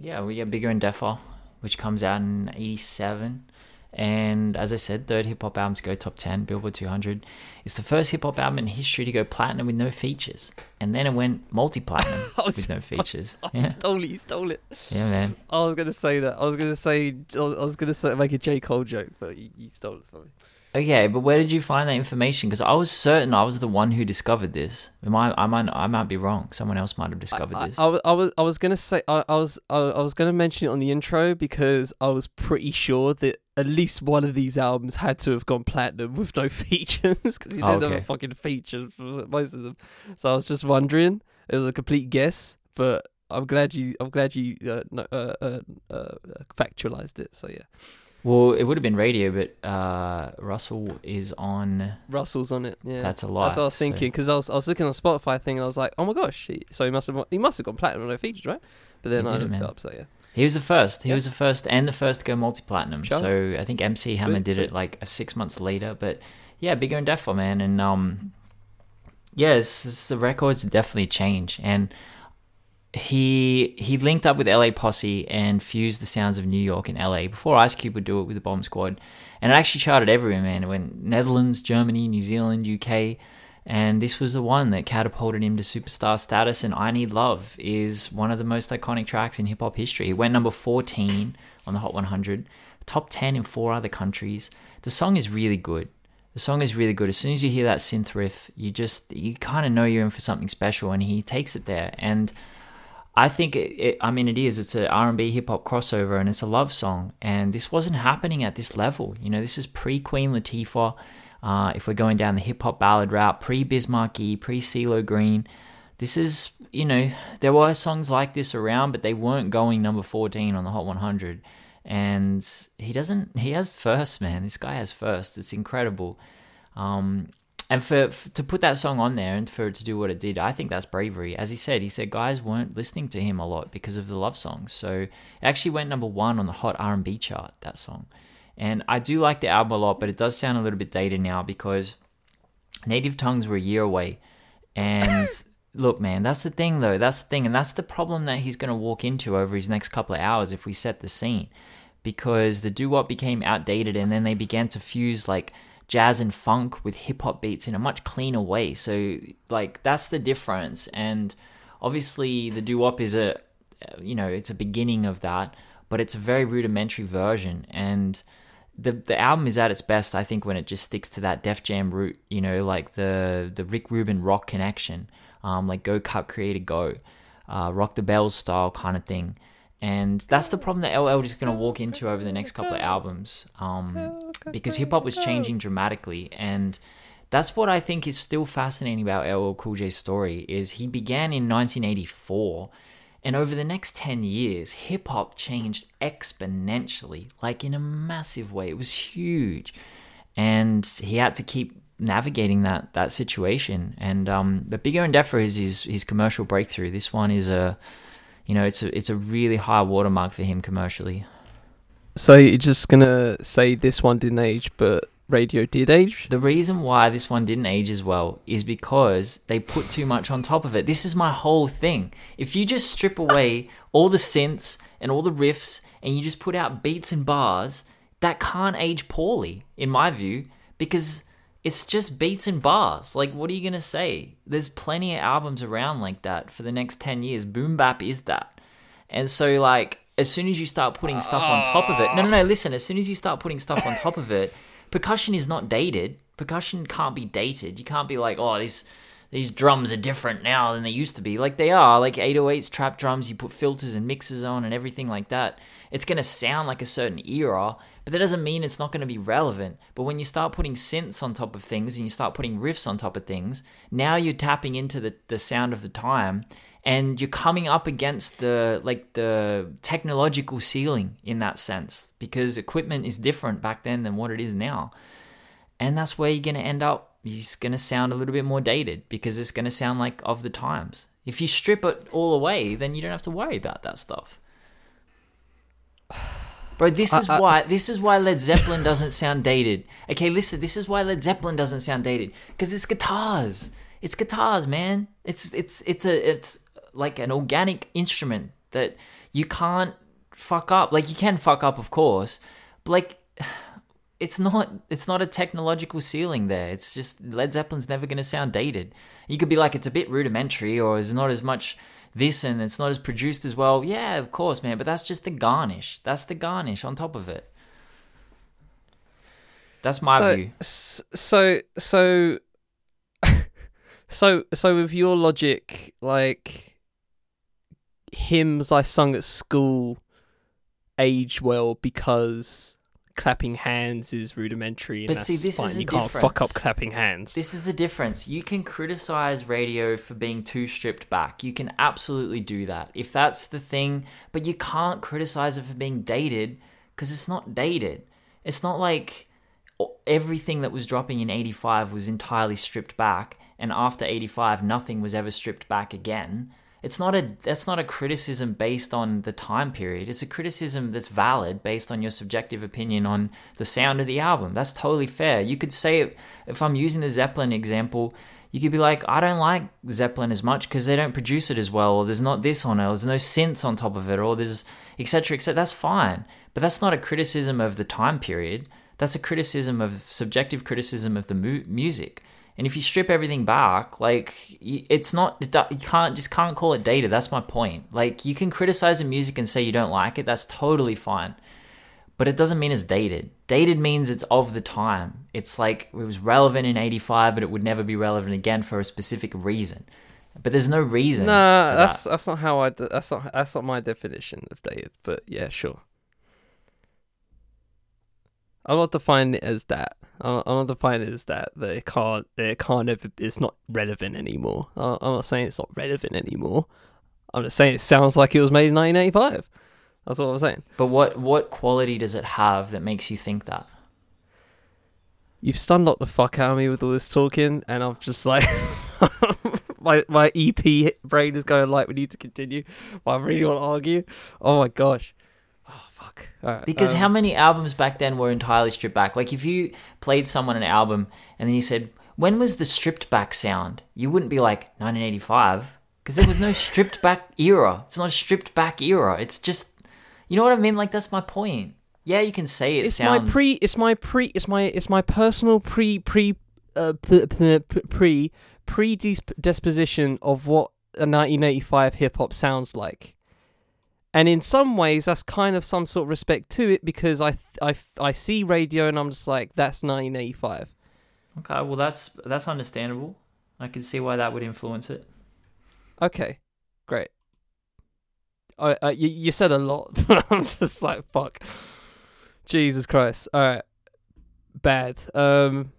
Yeah, we get Bigger and Deffer, which comes out in 87. And as I said, third hip hop album to go top 10, Billboard 200. It's the first hip hop album in history to go platinum with no features. And then it went multi platinum with no features. oh, Yeah. he stole it he stole it yeah, man. i was gonna say that i was gonna say i was I was gonna say make a j cole joke but you, you stole it from me Okay, but where did you find that information? Because I was certain I was the one who discovered this. Am I, I, might, I might be wrong. Someone else might have discovered I, this. I, I, was I was gonna say I, I was I, I was gonna mention it on the intro because I was pretty sure that at least one of these albums had to have gone platinum with no features because he Oh, didn't have okay. a fucking feature for most of them. So I was just wondering. It was a complete guess, but I'm glad you I'm glad you uh, uh, uh, uh, factualized it. So yeah, well, it would have been radio, but uh, Russell is on. Russell's on it. Yeah, That's a lot. That's what I was so- thinking because I was I was looking on the Spotify thing and I was like, oh my gosh, he, so he must have he must have gone platinum with no features, right? But then He I did it, looked up, so yeah. He was the first. He Yeah. was the first and the first to go multi platinum. Sure. So I think MC Hammer Sweet, did sweet. it like a six months later. But yeah, bigger and Deffer, man. And um, yeah, it's, it's- the records definitely change. And he he linked up with LA Posse and fused the sounds of New York and LA before Ice Cube would do it with the Bomb Squad. And it actually charted everywhere, man. It went Netherlands, Germany, New Zealand, UK. And this was the one that catapulted him to superstar status. And I Need Love is one of the most iconic tracks in hip hop history. It went number 14 on the Hot 100, top 10 in four other countries. The song is really good. The song is really good. As soon as you hear that synth riff, you just, you kind of know you're in for something special. And he takes it there. And I think it, it, I mean it is it's a R&B hip hop crossover and it's a love song. And this wasn't happening at this level. You know this is pre Queen Latifah. Uh, if we're going down the hip hop ballad route pre Biz Markie pre CeeLo Green this is you know there were songs like this around but they weren't going number 14 on the Hot 100 and he doesn't he has first man. This guy has first it's incredible. Um, and for, for, to put that song on there and for it to do what it did, I think that's bravery. As he said, he said guys weren't listening to him a lot because of the love songs. So it actually went number one on the hot R and B chart. That song, and I do like the album a lot, but it does sound a little bit dated now because Native Tongues were a year away, and. look, man, that's the thing, though. That's the thing. And that's the problem that he's going to walk into over his next couple of hours if we set the scene. Because the doo wop became outdated and then they began to fuse like jazz and funk with hip hop beats in a much cleaner way. So like that's the difference. And obviously the doo wop is a you know it's a beginning of that, but it's a very rudimentary version and. The, the album is at its best, I think, when it just sticks to that Def Jam root, you know, like the the Rick Rubin rock connection, um, like Go Cut Creator Go, uh, Rock the Bells style kind of thing. And that's the problem that LL is going to walk into over the next couple of albums. Um, because hip hop was changing dramatically. And that's what I think is still fascinating about LL Cool J's story is he began in 1984 and over the next 10 years hip hop changed exponentially like in a massive way it was huge and he had to keep navigating that that situation and um but bigger and deffer is his his commercial breakthrough this one is a you know, it's a it's a really high watermark for him commercially. So you're just gonna say this one didn't age, but radio did age? The reason why this one didn't age as well is because they put too much on top of it. This is my whole thing. If you just strip away all the synths and all the riffs and you just put out beats and bars, that can't age poorly, in my view, because it's just beats and bars. Like, what are you gonna say? There's plenty of albums around like that for the next ten years. Boom bap is that, and so like as soon as you start putting stuff on top of it, no, no, no. Ah. Listen, as soon as you start putting stuff on top of it, percussion is not dated. Percussion can't be dated. You can't be like, oh, these these drums are different now than they used to be. Like they are. Like 808s, trap drums. You put filters and mixers on and everything like that. It's gonna sound like a certain era but that doesn't mean it's not going to be relevant. But when you start putting synths on top of things and you start putting riffs on top of things, now you're tapping into the, the sound of the time and you're coming up against the like the technological ceiling in that sense because equipment is different back then than what it is now. And that's where you're going to end up. It's going to sound a little bit more dated because it's going to sound like of the times. If you strip it all away, then you don't have to worry about that stuff. Bro, this is why this is why Led Zeppelin doesn't sound dated. Okay, listen, this is why Led Zeppelin doesn't sound dated because it's guitars. It's guitars, man. It's it's it's a it's like an organic instrument that you can't fuck up. Like you can fuck up, of course, but like it's not it's not a technological ceiling there. It's just Led Zeppelin's never going to sound dated. You could be like it's a bit rudimentary or there's not as much this and it's not as produced as well. Yeah, of course, man, but that's just the garnish. That's the garnish on top of it. That's my so, view. So so so so with your logic, like hymns I sung at school age well because clapping hands is rudimentary. And but see, this fine. is you can't difference. fuck up clapping hands. This is a difference. You can criticize radio for being too stripped back. You can absolutely do that if that's the thing. But you can't criticize it for being dated because it's not dated. It's not like everything that was dropping in 85 was entirely stripped back and after 85 nothing was ever stripped back again it's not a that's not a criticism based on the time period. It's a criticism that's valid based on your subjective opinion on the sound of the album. That's totally fair. You could say if I'm using the Zeppelin example, you could be like, I don't like Zeppelin as much because they don't produce it as well, or there's not this on it, or there's no synths on top of it, or there's etc. etc. That's fine, but that's not a criticism of the time period. That's a criticism of subjective criticism of the mu- music. And if you strip everything back, like it's not, you can't just can't call it dated. That's my point. Like you can criticize the music and say you don't like it. That's totally fine, but it doesn't mean it's dated. Dated means it's of the time. It's like it was relevant in '85, but it would never be relevant again for a specific reason. But there's no reason. No, that's that. that's not how I. That's not that's not my definition of dated. But yeah, sure. I'm not defining it as that. I'm not defining it as that. That it can't. That it can't ever. It's not relevant anymore. I- I'm not saying it's not relevant anymore. I'm just saying it sounds like it was made in 1985. That's what I'm saying. But what what quality does it have that makes you think that? You've stunlocked the fuck out of me with all this talking, and I'm just like, my my EP brain is going like, we need to continue, but I really want to argue. Oh my gosh, fuck. Right, Because um, how many albums back then were entirely stripped back? Like if you played someone an album and then you said, "When was the stripped back sound?" You wouldn't be like 1985 because there was no stripped back era. It's not a stripped back era. It's just, you know what I mean? Like that's my point. Yeah, you can say it it's sounds. my pre, it's my pre, it's my it's my personal pre pre uh, p- p- p- pre predisposition of what a 1985 hip hop sounds like. And in some ways, that's kind of some sort of respect to it because I, I, I see radio and I'm just like, that's 1985. Okay, well that's that's understandable. I can see why that would influence it. Okay, great. I, uh, you, you said a lot, but I'm just like, fuck. Jesus Christ. All right, bad. Um,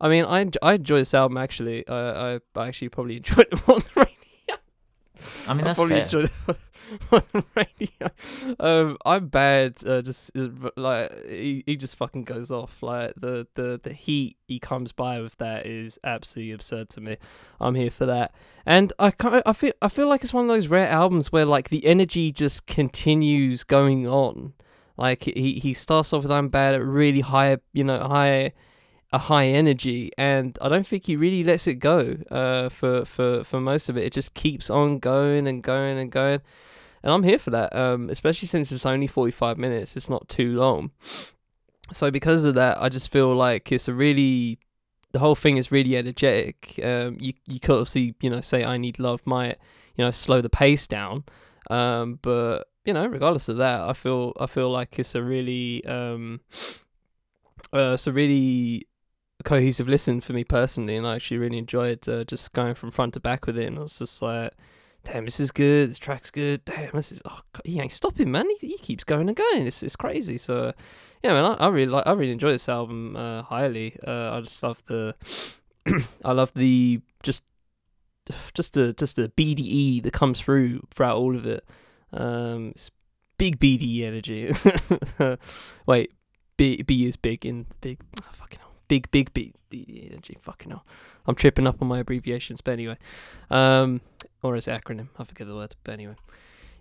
I mean, I I enjoy this album actually. I I I actually probably enjoyed it more on the radio. I mean I that's probably fair. on radio. Um, I'm bad. Uh, just uh, like he, he just fucking goes off. Like the the the heat he comes by with that is absolutely absurd to me. I'm here for that. And I kind I feel I feel like it's one of those rare albums where like the energy just continues going on. Like he he starts off with I'm bad at really high, you know, high a high energy and I don't think he really lets it go uh for for for most of it. It just keeps on going and going and going. And I'm here for that. Um especially since it's only 45 minutes. It's not too long. So because of that, I just feel like it's a really the whole thing is really energetic. Um, you you could obviously you know say I need love might you know slow the pace down, um, but you know regardless of that, I feel I feel like it's a really um, uh, it's a really cohesive listen for me personally, and I actually really enjoyed uh, just going from front to back with it. And I was just like, damn, this is good. This track's good. Damn, this is oh, God, he ain't stopping, man. He, he keeps going and going. It's it's crazy. So yeah, man, I, I really like I really enjoy this album uh, highly. Uh, I just love the I love the just just the just the BDE that comes through throughout all of it. Um, it's big BDE energy. Wait, B B is big in big. Oh, fucking hell. Big big BDE energy. Fucking hell. I'm tripping up on my abbreviations, but anyway. Um, or is it acronym? I forget the word. But anyway.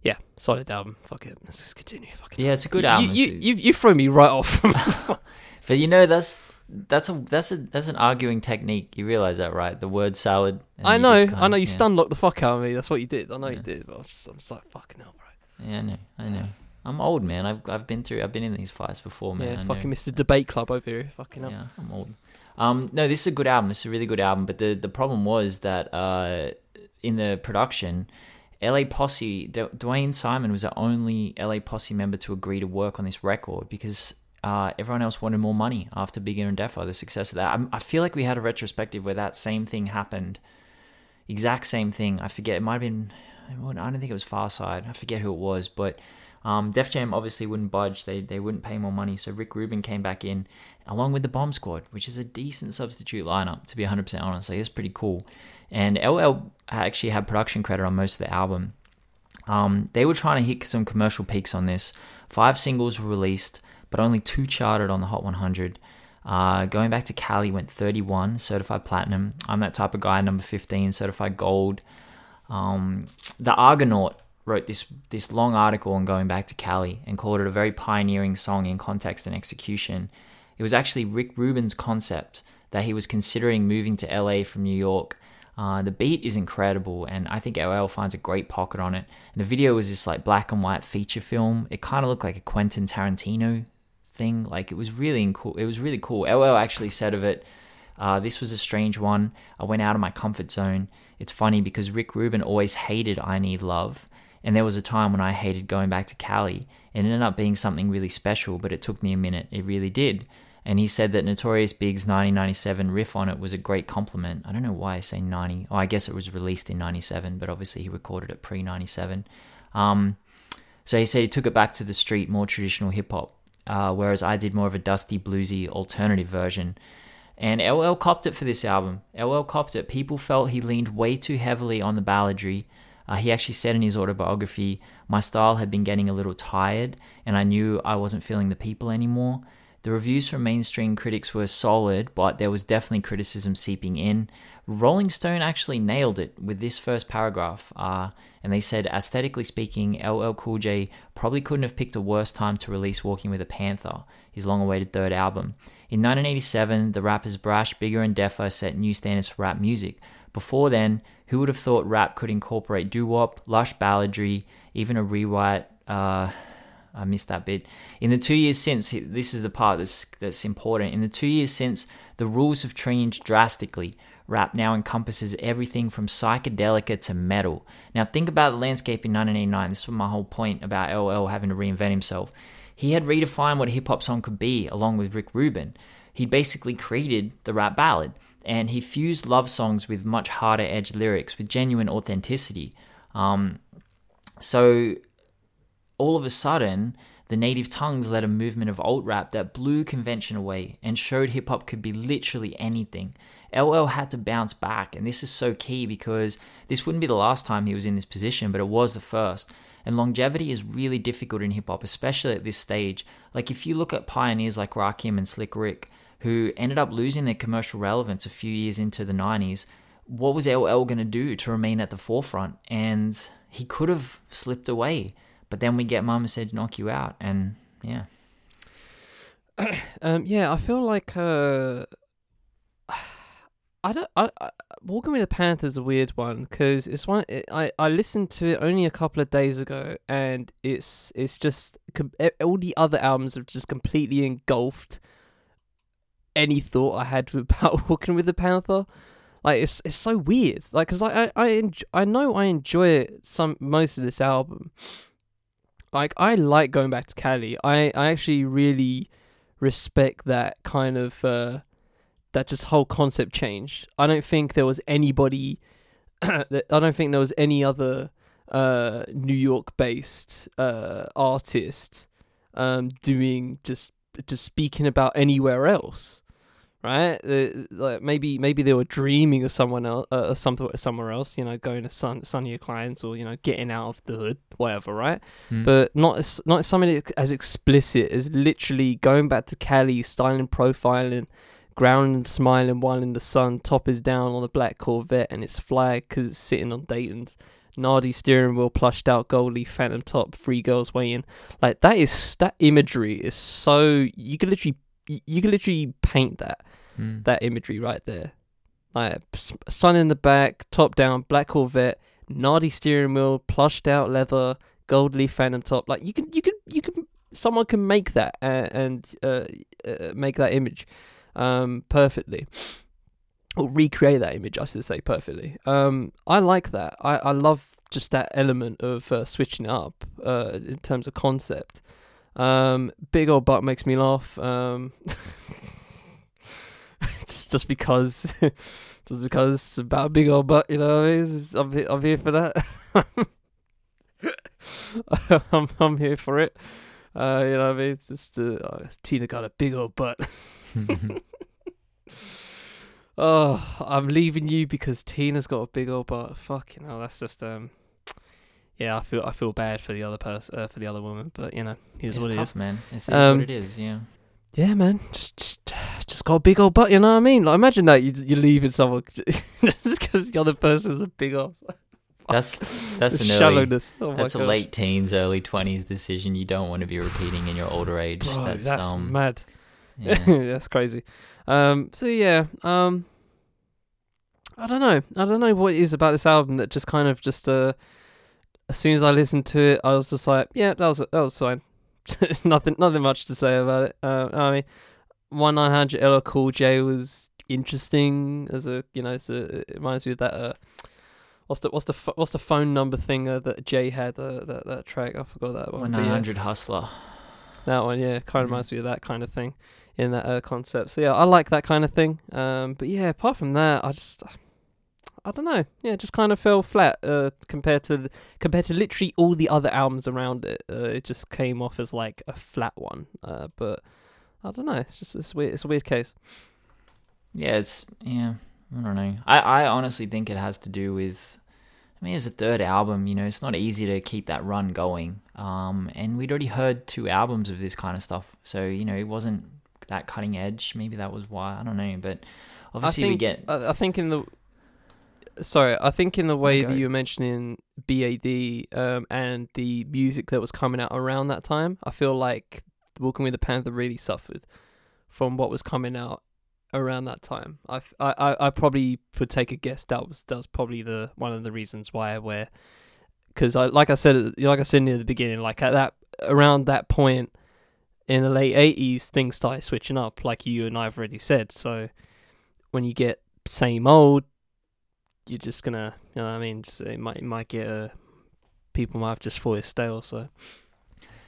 Yeah, solid album. Fuck it. Let's just continue. Fucking Yeah, it's a good you, album. You, It's- you, you throw me right off. But you know that's that's a that's a that's an arguing technique. You realize that, right? The word salad. I know, I kinda- know. You yeah. stun locked the fuck out of me. That's what you did. I know you did. But I was just, I'm just like fucking hell, bro. Yeah, I know. I know. I'm old, man. I've I've been through. I've been in these fights before, man. yeah, I fucking know. Mr. Debate Club over here. Fucking hell. Yeah, I'm old. Um, no, this is a good album. This is a really good album. But the the problem was that uh, in the production, LA Posse, D- Dwayne Simon was the only LA Posse member to agree to work on this record because uh, everyone else wanted more money after Bigger and Deffer, the success of that. I'm, I feel like we had a retrospective where that same thing happened. Exact same thing. I forget. It might have been. I don't think it was Pharcyde. I forget who it was, but um, Def Jam obviously wouldn't budge. They they wouldn't pay more money. So Rick Rubin came back in along with the Bomb Squad, which is a decent substitute lineup. To be 100% honest, like, it's pretty cool. And LL actually had production credit on most of the album. Um, they were trying to hit some commercial peaks on this. Five singles were released, but only two charted on the Hot 100. Uh, going back to Cali, went 31, certified platinum. I'm that type of guy, number 15, certified gold. Um, the Argonaut wrote this this long article on going back to Cali and called it a very pioneering song in context and execution. It was actually Rick Rubin's concept that he was considering moving to LA from New York. Uh, the beat is incredible, and I think LL finds a great pocket on it. And the video was this like black and white feature film. It kind of looked like a Quentin Tarantino thing. Like it was really cool. It was really cool. LL actually said of it, Uh, this was a strange one. I went out of my comfort zone. It's funny because Rick Rubin always hated I Need Love, and there was a time when I hated going back to Cali. It ended up being something really special, but it took me a minute. It really did. And he said that Notorious Big's 1997 riff on it was a great compliment. I don't know why I say 90. Oh, I guess it was released in 97, but obviously he recorded it pre 97. Um, so he said he took it back to the street, more traditional hip hop, uh, whereas I did more of a dusty, bluesy, alternative version. And LL copped it for this album. LL copped it. People felt he leaned way too heavily on the balladry. Uh, he actually said in his autobiography, My style had been getting a little tired, and I knew I wasn't feeling the people anymore. The reviews from mainstream critics were solid, but there was definitely criticism seeping in. Rolling Stone actually nailed it with this first paragraph, uh, and they said, aesthetically speaking, LL Cool J probably couldn't have picked a worse time to release Walking with a Panther, his long awaited third album. In 1987, the rappers Brash, Bigger, and Deffer set new standards for rap music. Before then, who would have thought rap could incorporate doo wop, lush balladry, even a rewrite? Uh, I missed that bit. In the two years since, this is the part that's that's important. In the two years since, the rules have changed drastically. Rap now encompasses everything from psychedelica to metal. Now think about the landscape in 1989. This was my whole point about LL having to reinvent himself. He had redefined what a hip hop song could be, along with Rick Rubin. He basically created the rap ballad, and he fused love songs with much harder edge lyrics with genuine authenticity. Um, so all of a sudden, the native tongues led a movement of alt rap that blew convention away and showed hip hop could be literally anything. LL had to bounce back, and this is so key because this wouldn't be the last time he was in this position, but it was the first. And longevity is really difficult in hip hop, especially at this stage. Like if you look at pioneers like Rakim and Slick Rick, who ended up losing their commercial relevance a few years into the 90s, what was LL going to do to remain at the forefront? And he could have slipped away. But then we get Mama Said Knock You Out, and yeah. um, yeah, I feel like uh, I don't. I, I, Walking with the Panther is a weird one because it's one. It, I I listened to it only a couple of days ago, and it's it's just all the other albums have just completely engulfed any thought I had about Walking with the Panther. Like it's it's so weird. Like because I I I, enjoy, I know I enjoy some most of this album, like I like going back to Cali. I I actually really respect that kind of uh, that just whole concept change. I don't think there was anybody. I don't think there was any other uh, New York based uh, artist um, doing just just speaking about anywhere else right? Uh, like maybe maybe they were dreaming of someone else, uh, something somewhere else. You know, going to sun, sunnier clients or you know getting out of the hood, whatever, right? Mm. But not as, not something as explicit as literally going back to Cali, styling, profiling. Ground and smiling while in the sun, top is down on the black Corvette and it's flag because it's sitting on Dayton's. Nardi steering wheel, plushed out leaf, phantom top, three girls waiting. Like that is that imagery is so you could literally you can literally paint that mm. that imagery right there. Like sun in the back, top down, black Corvette, naughty steering wheel, plushed out leather, gold leaf phantom top. Like you can, you can, you can. Someone can make that uh, and uh, uh, make that image um, perfectly, or recreate that image. I should say perfectly. Um, I like that. I, I love just that element of uh, switching up uh, in terms of concept. Um, big old butt makes me laugh. Um, just just because, just because it's about a big old butt, you know. What I mean? I'm here, I'm here for that. I'm I'm here for it. Uh, you know what I mean? Just uh, uh, Tina got a big old butt. oh, I'm leaving you because Tina's got a big old butt. Fucking hell, that's just um yeah, I feel I feel bad for the other person, uh, for the other woman, but you know, here's it's what tough, it is, man. It's um, what it is, yeah. Yeah, man, just, just just got a big old butt. You know what I mean? Like, imagine that you you're leaving someone just because the other person's a big ass. That's that's an shallowness. Early, oh that's a late teens, early twenties decision. You don't want to be repeating in your older age. Bro, that's, that's um, mad. Yeah. that's crazy. Um, so yeah, um, I don't know. I don't know what it is about this album that just kind of just uh as soon as I listened to it, I was just like, yeah, that was that was fine. nothing, nothing much to say about it. Uh, I mean, one nine hundred LL Cool J was interesting as a you know. It reminds me of that. Uh, what's the what's the what's the phone number thing uh, that Jay had? Uh, that that track I forgot that one. One nine hundred hustler. that one, yeah, kind of Mhm. reminds me of that kind of thing in that uh, concept. So yeah, I like that kind of thing. Um, but yeah, apart from that, I just. I don't know. Yeah, it just kind of fell flat uh, compared to compared to literally all the other albums around it. Uh, it just came off as like a flat one. Uh, but I don't know. It's just it's weird. It's a weird case. Yeah, it's yeah. I don't know. I I honestly think it has to do with. I mean, it's a third album. You know, it's not easy to keep that run going. Um, and we'd already heard two albums of this kind of stuff, so you know, it wasn't that cutting edge. Maybe that was why. I don't know, but obviously think, we get. I, I think in the. Sorry, I think in the way that you were mentioning BAD um, and the music that was coming out around that time, I feel like Walking with the Panther really suffered from what was coming out around that time. I, I, I probably would take a guess that was that was probably the one of the reasons why where because I like I said like I said near the beginning like at that around that point in the late eighties things started switching up like you and I've already said. So when you get same old, you're just gonna you know I mean. Just, it might it might get uh, people might have just thought it's stale. So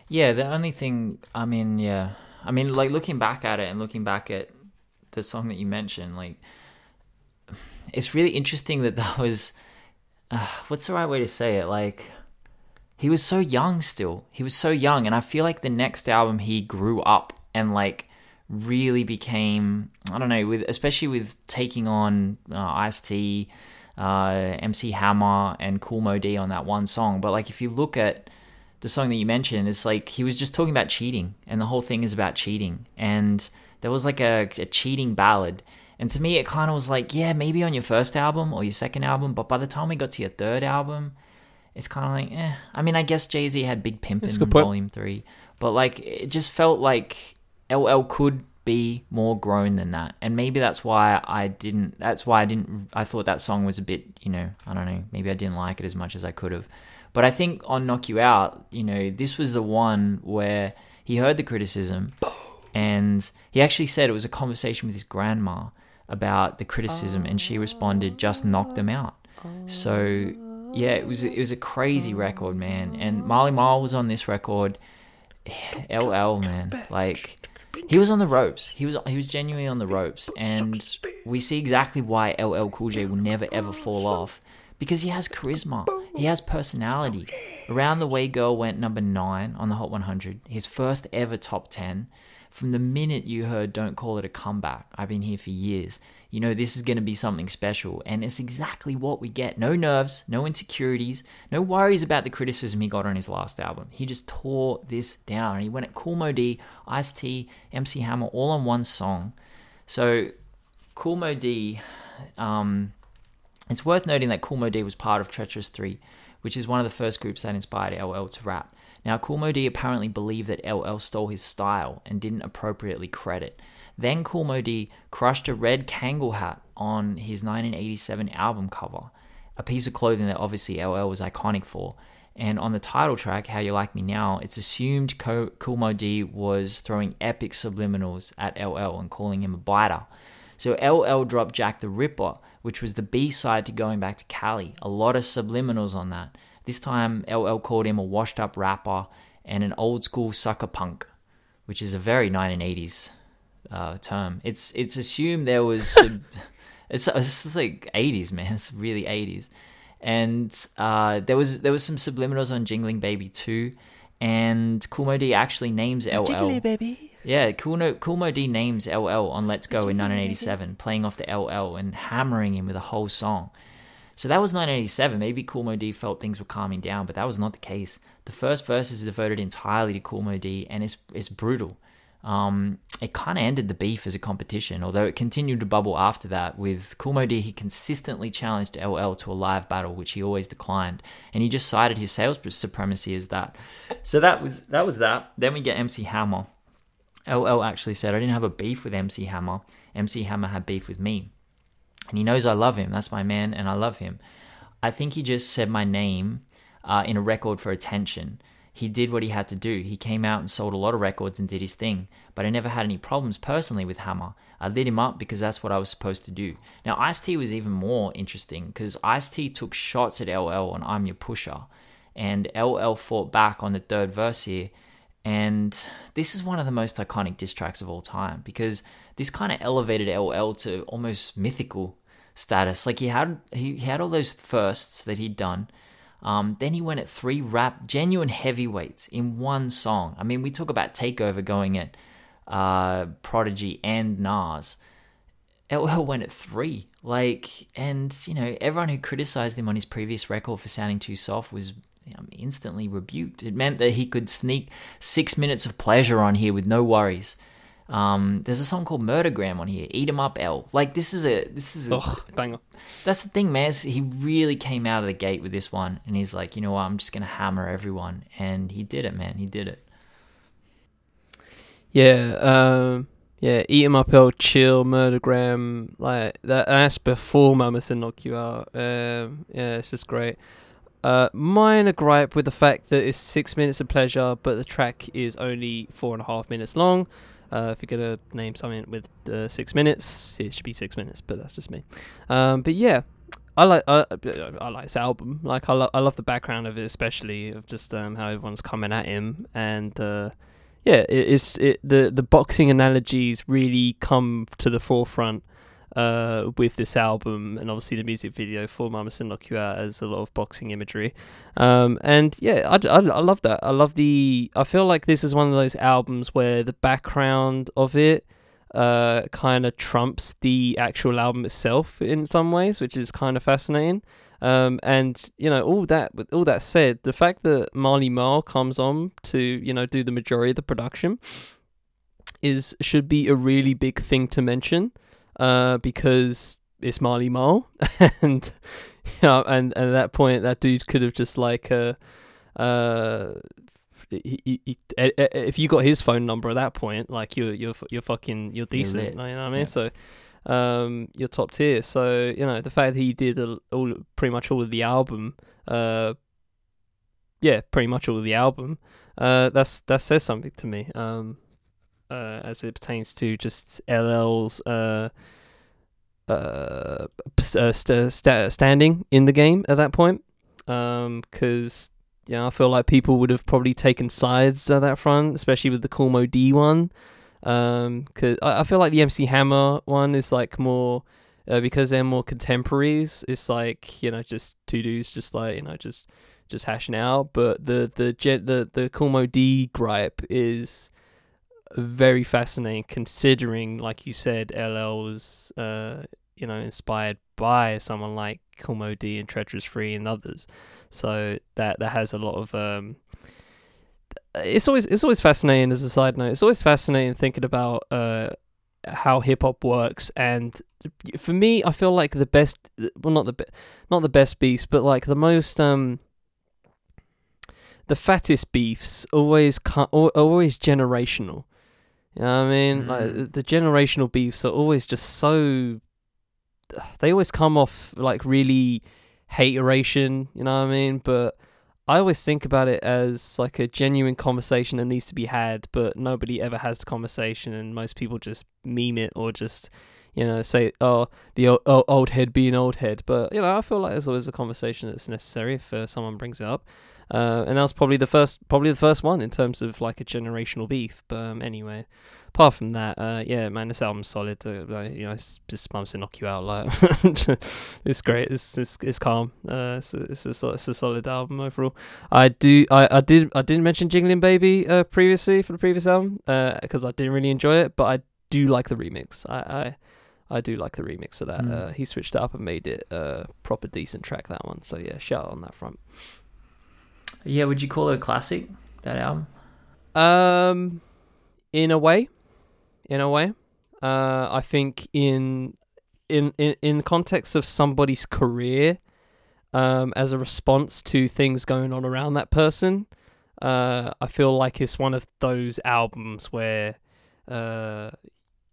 Yeah, the only thing, I mean, yeah, I mean, like looking back at it and looking back at the song that you mentioned, like, it's really interesting that that was, uh, what's the right way to say it? Like, he was so young still. He was so young, and I feel like the next album he grew up and like really became, I don't know, with especially with taking on uh, Ice T, uh, MC Hammer, and Kool Moe Dee on that one song. But like, if you look at the song that you mentioned, it's like he was just talking about cheating, and the whole thing is about cheating. And there was like a, a cheating ballad. And to me, it kind of was like, yeah, maybe on your first album or your second album, but by the time we got to your third album, it's kind of like, eh. I mean, I guess Jay Z had Big Pimpin' That's a good point. Volume 3, but like, it just felt like LL could be more grown than that. And maybe that's why I didn't, that's why I didn't, I thought that song was a bit, you know, I don't know, maybe I didn't like it as much as I could have. But I think on Knock You Out, you know, this was the one where he heard the criticism and he actually said it was a conversation with his grandma about the criticism and she responded just knock them out. So yeah, it was it was a crazy record, man. And Marley Marl was on this record. LL man, like he was on the ropes. He was he was genuinely on the ropes, and we see exactly why LL Cool J will never ever fall off because he has charisma. He has personality. Around the Way Girl went number nine on the Hot 100, his first ever top 10. From the minute you heard Don't Call It a Comeback, I've been here for years. You know, this is going to be something special. And it's exactly what we get. No nerves, no insecurities, no worries about the criticism he got on his last album. He just tore this down. He went at Kool Moe Dee, Ice T, MC Hammer all on one song. So, Kool Moe Dee, um, it's worth noting that Kool Moe Dee was part of Treacherous 3, which is one of the first groups that inspired LL to rap. Now, Kool Moe Dee apparently believed that LL stole his style and didn't appropriately credit. Then Kool Moe Dee crushed a red Kangol hat on his 1987 album cover, a piece of clothing that obviously LL was iconic for. And on the title track, How You Like Me Now, it's assumed Co- Kool Moe Dee was throwing epic subliminals at LL and calling him a biter. So LL dropped Jack the Ripper, which was the B side to Going Back to Cali. A lot of subliminals on that. This time, LL called him a washed up rapper and an old school sucker punk, which is a very 1980s uh, term. It's it's assumed there was sub- it's, it's like 80s, man. It's really 80s. And uh, there was there was some subliminals on Jingling Baby too, and Kool Moe Dee actually names LL. baby. Yeah, Cool, no, Kool Moe Dee names LL on Let's Go in 1987, playing off the LL and hammering him with a whole song. So that was 1987. Maybe Kool Moe Dee felt things were calming down, but that was not the case. The first verse is devoted entirely to Kool Moe Dee, and it's, it's brutal. Um, it kind of ended the beef as a competition, although it continued to bubble after that. With Cool he consistently challenged LL to a live battle, which he always declined, and he just cited his sales supremacy as that. So that was that was that. Then we get MC Hammer. LL actually said, I didn't have a beef with MC Hammer. MC Hammer had beef with me. And he knows I love him. That's my man, and I love him. I think he just said my name uh, in a record for attention. He did what he had to do. He came out and sold a lot of records and did his thing, but I never had any problems personally with Hammer. I lit him up because that's what I was supposed to do. Now, Ice T was even more interesting because Ice T took shots at LL on I'm Your Pusher, and LL fought back on the third verse here. And this is one of the most iconic diss tracks of all time because this kind of elevated LL to almost mythical status. Like he had he, he had all those firsts that he'd done. Um, then he went at three rap genuine heavyweights in one song. I mean, we talk about Takeover going at uh, Prodigy and Nas. LL went at three. Like, and you know, everyone who criticized him on his previous record for sounding too soft was you know, instantly rebuked. It meant that he could sneak six minutes of pleasure on here with no worries. Um, there's a song called Murdergram on here. Eat 'em up, L. Like this is a this is a Ugh, banger. that's the thing, man. He really came out of the gate with this one, and he's like, you know what, I'm just gonna hammer everyone, and he did it, man. He did it. Yeah, um, yeah, eat 'em up, L, chill, murdergram, like that. That's before Mama Said knock you out. Um, yeah, it's just great. Uh, minor gripe with the fact that it's six minutes of pleasure, but the track is only four and a half minutes long. Uh, if you're gonna name something with uh, six minutes, it should be six minutes. But that's just me. Um, but yeah, I like uh, I like this album. Like I, lo- I love the background of it, especially of just um, how everyone's coming at him, and uh, yeah, it, it's it the the boxing analogies really come to the forefront uh, with this album, and obviously the music video for Mama Said Knock You Out has a lot of boxing imagery. Um, and yeah, I, I, I love that. I love the. I feel like this is one of those albums where the background of it uh, kind of trumps the actual album itself in some ways, which is kind of fascinating. Um, and you know, all that with all that said, the fact that Marley Marl comes on to you know do the majority of the production is should be a really big thing to mention uh, because it's Marley Marl, and you know, and, and at that point, that dude could have just like uh, uh, he, he, he, if you got his phone number at that point, like you're you're you're fucking you're decent, lit. you know what I mean? Yeah. So, um, you're top tier. So you know the fact that he did all pretty much all of the album, uh, yeah, pretty much all of the album, uh, that's that says something to me. Um, uh, as it pertains to just LL's uh, uh, uh st- st- standing in the game at that point. Um, because yeah, I feel like people would have probably taken sides at that front, especially with the Kool Moe Dee one. Um, cause I, I feel like the MC Hammer one is like more. Uh, because they're more contemporaries, it's like you know, just two dudes, just like you know, just just hashing out. But the the gen- the the Kool Moe Dee gripe is very fascinating considering like you said LL was uh you know inspired by someone like Kool Moe Dee and Treacherous Three and others. So that that has a lot of um it's always it's always fascinating as a side note. It's always fascinating thinking about uh how hip hop works. And for me I feel like the best well not the be- not the best beefs but like the most um the fattest beefs always always generational you know what I mean? Like Mm. the- the generational beefs are always just so. They always come off like really hateration. You know what I mean? But I always think about it as like a genuine conversation that needs to be had, but nobody ever has the conversation, and most people just meme it or just. You know, say, oh, the old, old, old head being old head. But, you know, I feel like there's always a conversation that's necessary if uh, someone brings it up. Uh, and that was probably the first, probably the first one in terms of like a generational beef. But um, anyway, apart from that, uh, yeah, man, this album's solid. Uh, like, you know, it's just bumps to knock you out. Like, it's great. It's it's, it's calm. Uh, it's a, it's a it's a solid album overall. I do, I, I did, I didn't mention Jingling Baby uh previously for the previous album uh because I didn't really enjoy it, but I do like the remix. I I, I do like the remix of that. Mm. Uh, he switched it up and made it a proper decent track. That one. So yeah, shout out on that front. Yeah, would you call it a classic? That album? Um, in a way, in a way, uh, I think in in in in the context of somebody's career, um, as a response to things going on around that person, uh, I feel like it's one of those albums where, uh,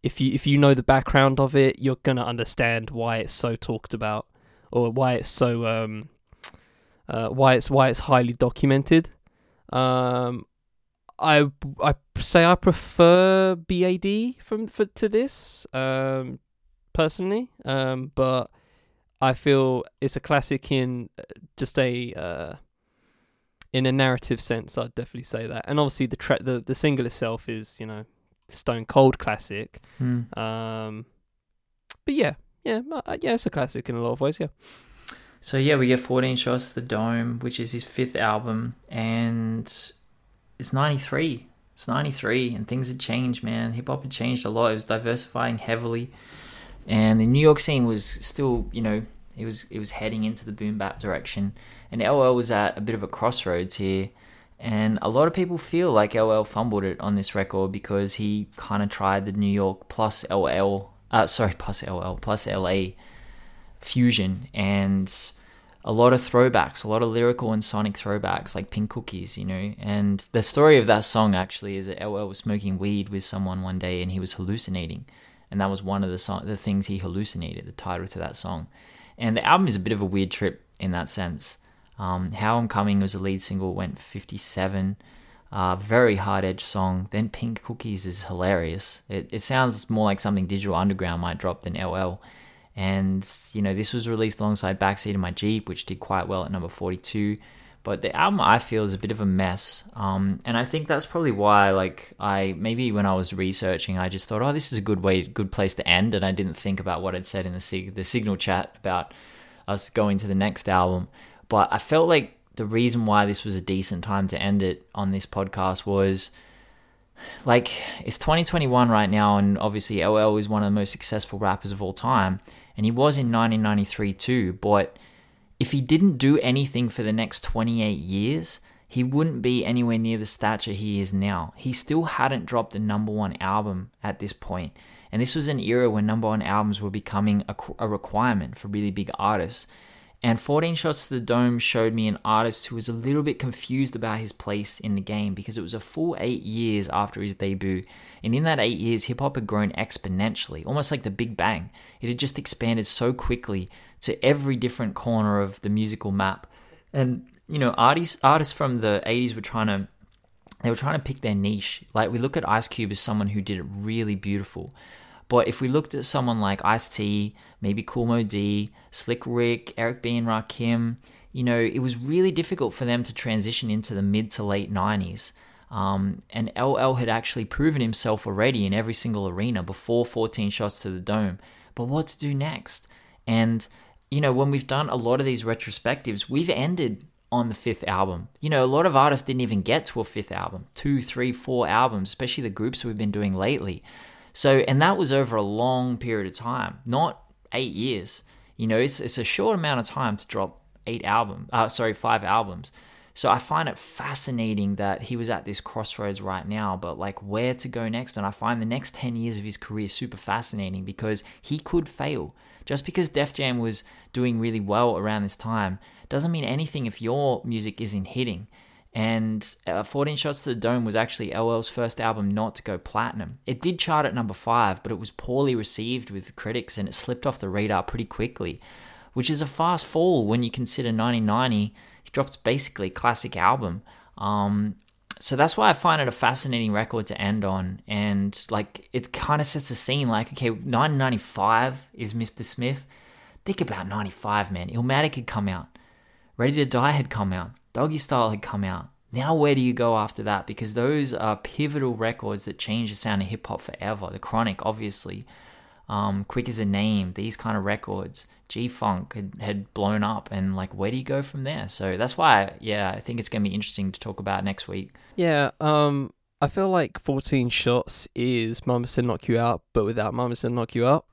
if you if you know the background of it, you're gonna understand why it's so talked about, or why it's so um, uh, why it's why it's highly documented. Um, I I say I prefer BAD from for to this. Um, personally. Um, but I feel it's a classic in uh, just a uh, in a narrative sense. I'd definitely say that. And obviously the tra- the the single itself is you know stone cold classic. Hmm. Um, but yeah, yeah, uh, yeah, it's a classic in a lot of ways. Yeah. So yeah, we get 14 shots to the dome, which is his fifth album, and it's 93. It's 93, and things had changed, man. Hip hop had changed a lot. It was diversifying heavily, and the New York scene was still, you know, it was it was heading into the boom bap direction, and LL was at a bit of a crossroads here. And a lot of people feel like LL fumbled it on this record because he kind of tried the New York plus LL, uh, sorry, plus LL, plus LA fusion and a lot of throwbacks, a lot of lyrical and sonic throwbacks like Pink Cookies, you know. And the story of that song actually is that LL was smoking weed with someone one day and he was hallucinating. And that was one of the song, the things he hallucinated, the title to that song. And the album is a bit of a weird trip in that sense. Um, How I'm Coming was a lead single, went 57. Uh, very hard edge song. Then Pink Cookies is hilarious. It, it sounds more like something Digital Underground might drop than LL. And, you know, this was released alongside Backseat of My Jeep, which did quite well at number 42. But the album I feel is a bit of a mess. Um, and I think that's probably why, like, I maybe when I was researching, I just thought, oh, this is a good way, good place to end. And I didn't think about what I'd said in the, sig- the signal chat about us going to the next album. But I felt like the reason why this was a decent time to end it on this podcast was like it's 2021 right now and obviously LL is one of the most successful rappers of all time and he was in 1993 too but if he didn't do anything for the next 28 years he wouldn't be anywhere near the stature he is now. He still hadn't dropped a number one album at this point. And this was an era when number one albums were becoming a, a requirement for really big artists and 14 Shots to the Dome showed me an artist who was a little bit confused about his place in the game because it was a full eight years after his debut. And in that eight years, hip hop had grown exponentially, almost like the Big Bang. It had just expanded so quickly to every different corner of the musical map. And, you know, artists, artists from the 80s were trying to. They were trying to pick their niche. Like, we look at Ice Cube as someone who did it really beautiful. But if we looked at someone like Ice T, maybe Kool Moe Dee, Slick Rick, Eric B. and Rakim, you know, it was really difficult for them to transition into the mid to late 90s. Um, and LL had actually proven himself already in every single arena before 14 shots to the dome. But what to do next? And, you know, when we've done a lot of these retrospectives, we've ended on the fifth album. You know, a lot of artists didn't even get to a fifth album, two, three, four albums, especially the groups we've been doing lately. So, and that was over a long period of time, not eight years. You know, it's, it's a short amount of time to drop eight albums, uh, sorry, five albums. So I find it fascinating that he was at this crossroads right now, but like where to go next. And I find the next 10 years of his career super fascinating because he could fail. Just because Def Jam was doing really well around this time doesn't mean anything if your music isn't hitting. And uh, 14 Shots to the Dome was actually LL's first album not to go platinum. It did chart at number five, but it was poorly received with critics and it slipped off the radar pretty quickly, which is a fast fall when you consider 1990. He dropped basically classic album. Um, so that's why I find it a fascinating record to end on. And like, it kind of sets the scene like, okay, 1995 is Mr. Smith. Think about 95, man. Illmatic had come out, Ready to Die had come out. Doggystyle had come out. Now, where do you go after that? Because those are pivotal records that change the sound of hip hop forever. The Chronic, obviously, um, Quick as a Name, these kind of records. G Funk had, had blown up, and like, where do you go from there? So that's why, yeah, I think it's going to be interesting to talk about next week. Yeah, um, I feel like 14 shots is Mama Said Knock You Out, but without Mama Said Knock You Out.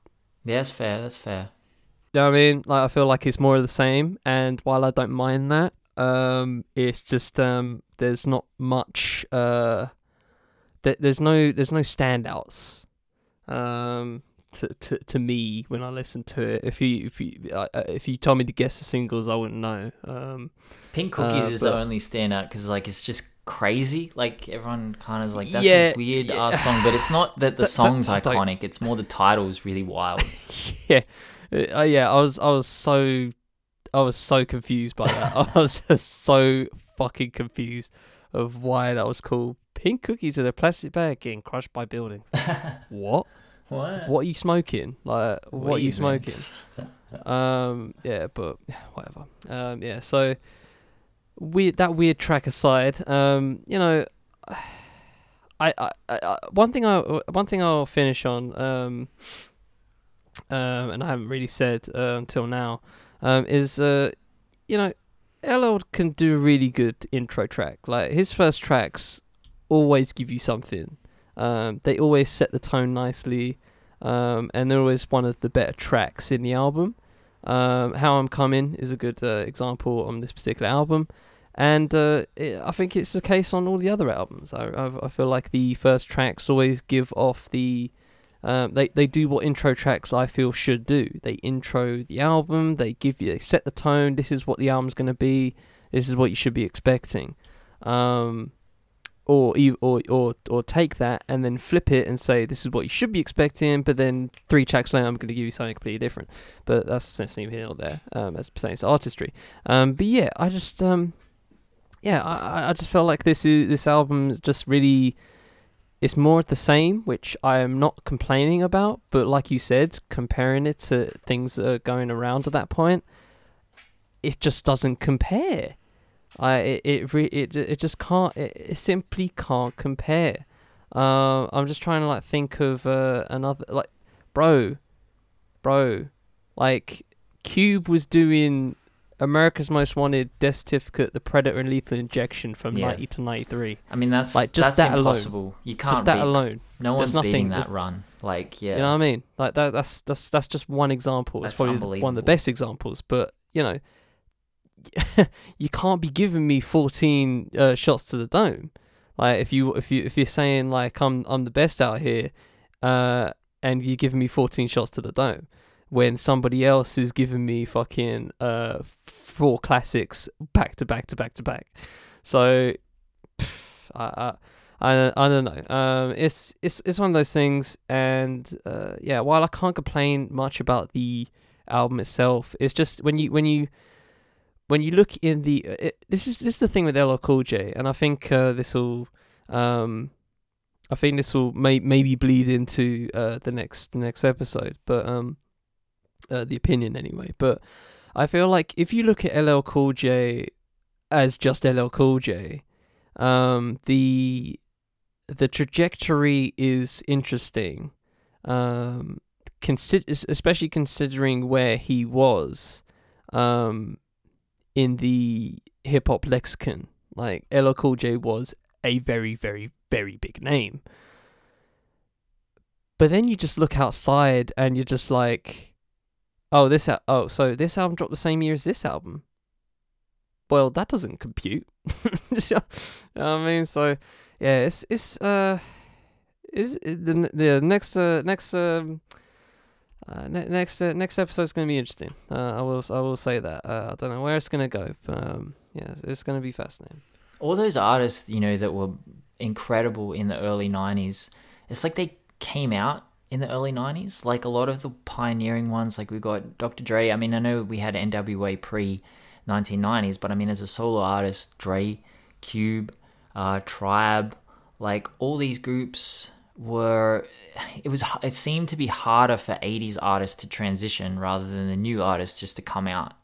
Yeah, that's fair. That's fair. You know what I mean? Like, I feel like it's more of the same, and while I don't mind that, um, it's just um, there's not much. Uh, th- there's no there's no standouts. Um, to, to to me when I listen to it. If you if you uh, uh if you told me to guess the singles, I wouldn't know. Um, Pink Cookies uh, is the only standout because like it's just crazy. Like everyone kind of is like that's yeah, a weird yeah. ass song, but it's not that the that, song's iconic. It's more the title is really wild. yeah, uh, yeah. I was I was so I was so confused by that. I was just so fucking confused of why that was cool. Pink cookies in a plastic bag getting crushed by buildings. what? what? What are you smoking? Like, what, are you man. smoking? um, yeah, but whatever. Um, yeah, so weird. That weird track aside, um, you know, I, I, I, I one thing I, one thing I'll finish on, um, um, and I haven't really said uh, until now, um, is uh, you know, LL can do a really good intro track. Like his first tracks always give you something. Um, they always set the tone nicely, um, and they're always one of the better tracks in the album. Um, How I'm Coming is a good uh, example on this particular album, and uh, it, I think it's the case on all the other albums. I, I, I feel like the first tracks always give off the um, they they do what intro tracks I feel should do. They intro the album. They give you they set the tone. This is what the album's gonna be. This is what you should be expecting. Um, or or or or take that and then flip it and say this is what you should be expecting. But then three tracks later, I'm gonna give you something completely different. But that's that's neither here nor there. Um, as pertains to artistry. Um, but yeah, I just um, yeah, I I- I just felt like this is this album is just really it's more of the same, which I am not complaining about. But like you said, comparing it to things that are going around at that point, it just doesn't compare. I it it it, it just can't. It, it simply can't compare. Uh, I'm just trying to like think of uh, another like, bro, bro, like Cube was doing America's Most Wanted, Death Certificate, The Predator, and Lethal Injection from Yeah. 90 to 93. I mean, that's Like, just that's that alone. impossible. You can't Just that beat- alone. No one's beating nothing- that run. Like, yeah, You know what I mean? Like that. That's that's that's just one example. It's That's probably one of the best examples. But you know, you can't be giving me 14 uh, shots to the dome. Like if you if you if you're saying like I'm I'm the best out here, uh, and you're giving me 14 shots to the dome, when somebody else is giving me fucking uh four classics back to back to back to back. So, pff, I. I I, don't know. Um, it's it's it's one of those things, and uh, yeah. While I can't complain much about the album itself, it's just when you when you when you look in the uh, it, this is this is the thing with LL Cool J, and I think uh, this will um, I think this will may maybe bleed into uh, the next the next episode, but um, uh, the opinion anyway. But I feel like if you look at LL Cool J as just LL Cool J, um, the the trajectory is interesting, um, consider especially considering where he was, um, in the hip hop lexicon. Like LL Cool J was a very, very, very big name. But then you just look outside and you're just like, oh, this al- oh, so this album dropped the same year as this album. Well, that doesn't compute. you know I mean, so yeah, it's it's uh, is the the next uh next um. Uh, ne- next uh, next gonna be interesting. Uh, I will I will say that. Uh, I don't know where it's gonna go, but um, yeah, it's, it's gonna be fascinating. all those artists, you know, that were incredible in the early 90s, it's like they came out in the early 90s. Like a lot of the pioneering ones, like we got Dr. Dre. I mean, I know we had NWA pre 1990s, but I mean, as a solo artist, Dre, Cube, uh, Tribe, like all these groups were it was it seemed to be harder for 80s artists to transition rather than the new artists just to come out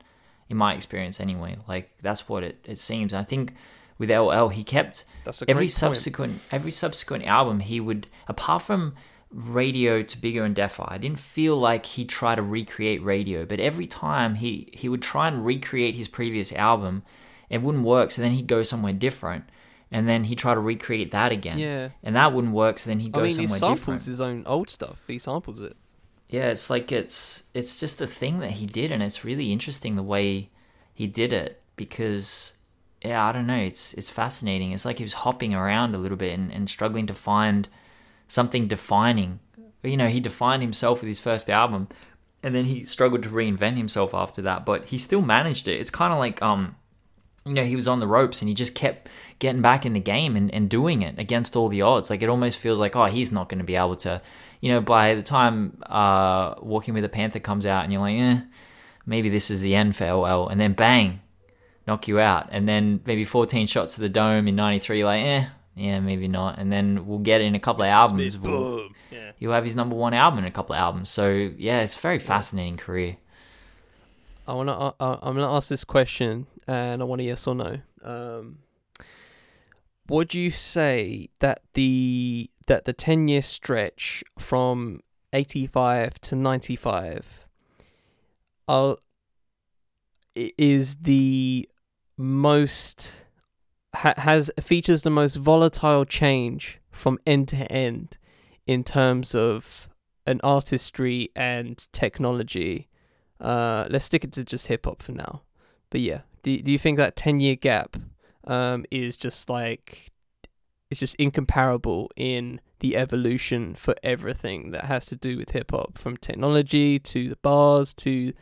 in my experience anyway like that's what it, it seems i think with ll he kept That's every great point. subsequent every subsequent album he would apart from radio to bigger and Deffer i didn't feel like he tried to recreate radio but every time he he would try and recreate his previous album it wouldn't work so then he'd go somewhere different and then he'd try to recreate that again Yeah. and that wouldn't work so then he'd go I mean, he somewhere samples different his own old stuff. He samples it. yeah it's like it's it's just a thing that he did and it's really interesting the way he did it because yeah i don't know it's it's fascinating it's like he was hopping around a little bit and, and struggling to find something defining you know he defined himself with his first album and then he struggled to reinvent himself after that but he still managed it it's kind of like um you know he was on the ropes and he just kept getting back in the game and, and doing it against all the odds like it almost feels like oh he's not going to be able to you know by the time uh walking with a panther comes out and you're like eh maybe this is the end for ll and then bang knock you out. And then maybe 14 shots to the dome in 93, like, eh, yeah, maybe not. And then we'll get in a couple of albums. We'll, Boom. Yeah. he'll have his number one album in a couple of albums. So, yeah, it's a very fascinating career. I wanna. Uh, uh, I'm gonna ask this question, and I want a yes or no. Um, would you say that the that the ten year stretch from eighty five to ninety five, uh, i- is the most ha- has features the most volatile change from end to end in terms of an artistry and technology? Uh, let's stick it to just hip hop for now. But yeah, do do you think that ten year gap um is just like it's just incomparable in the evolution for everything that has to do with hip hop, from technology to the bars to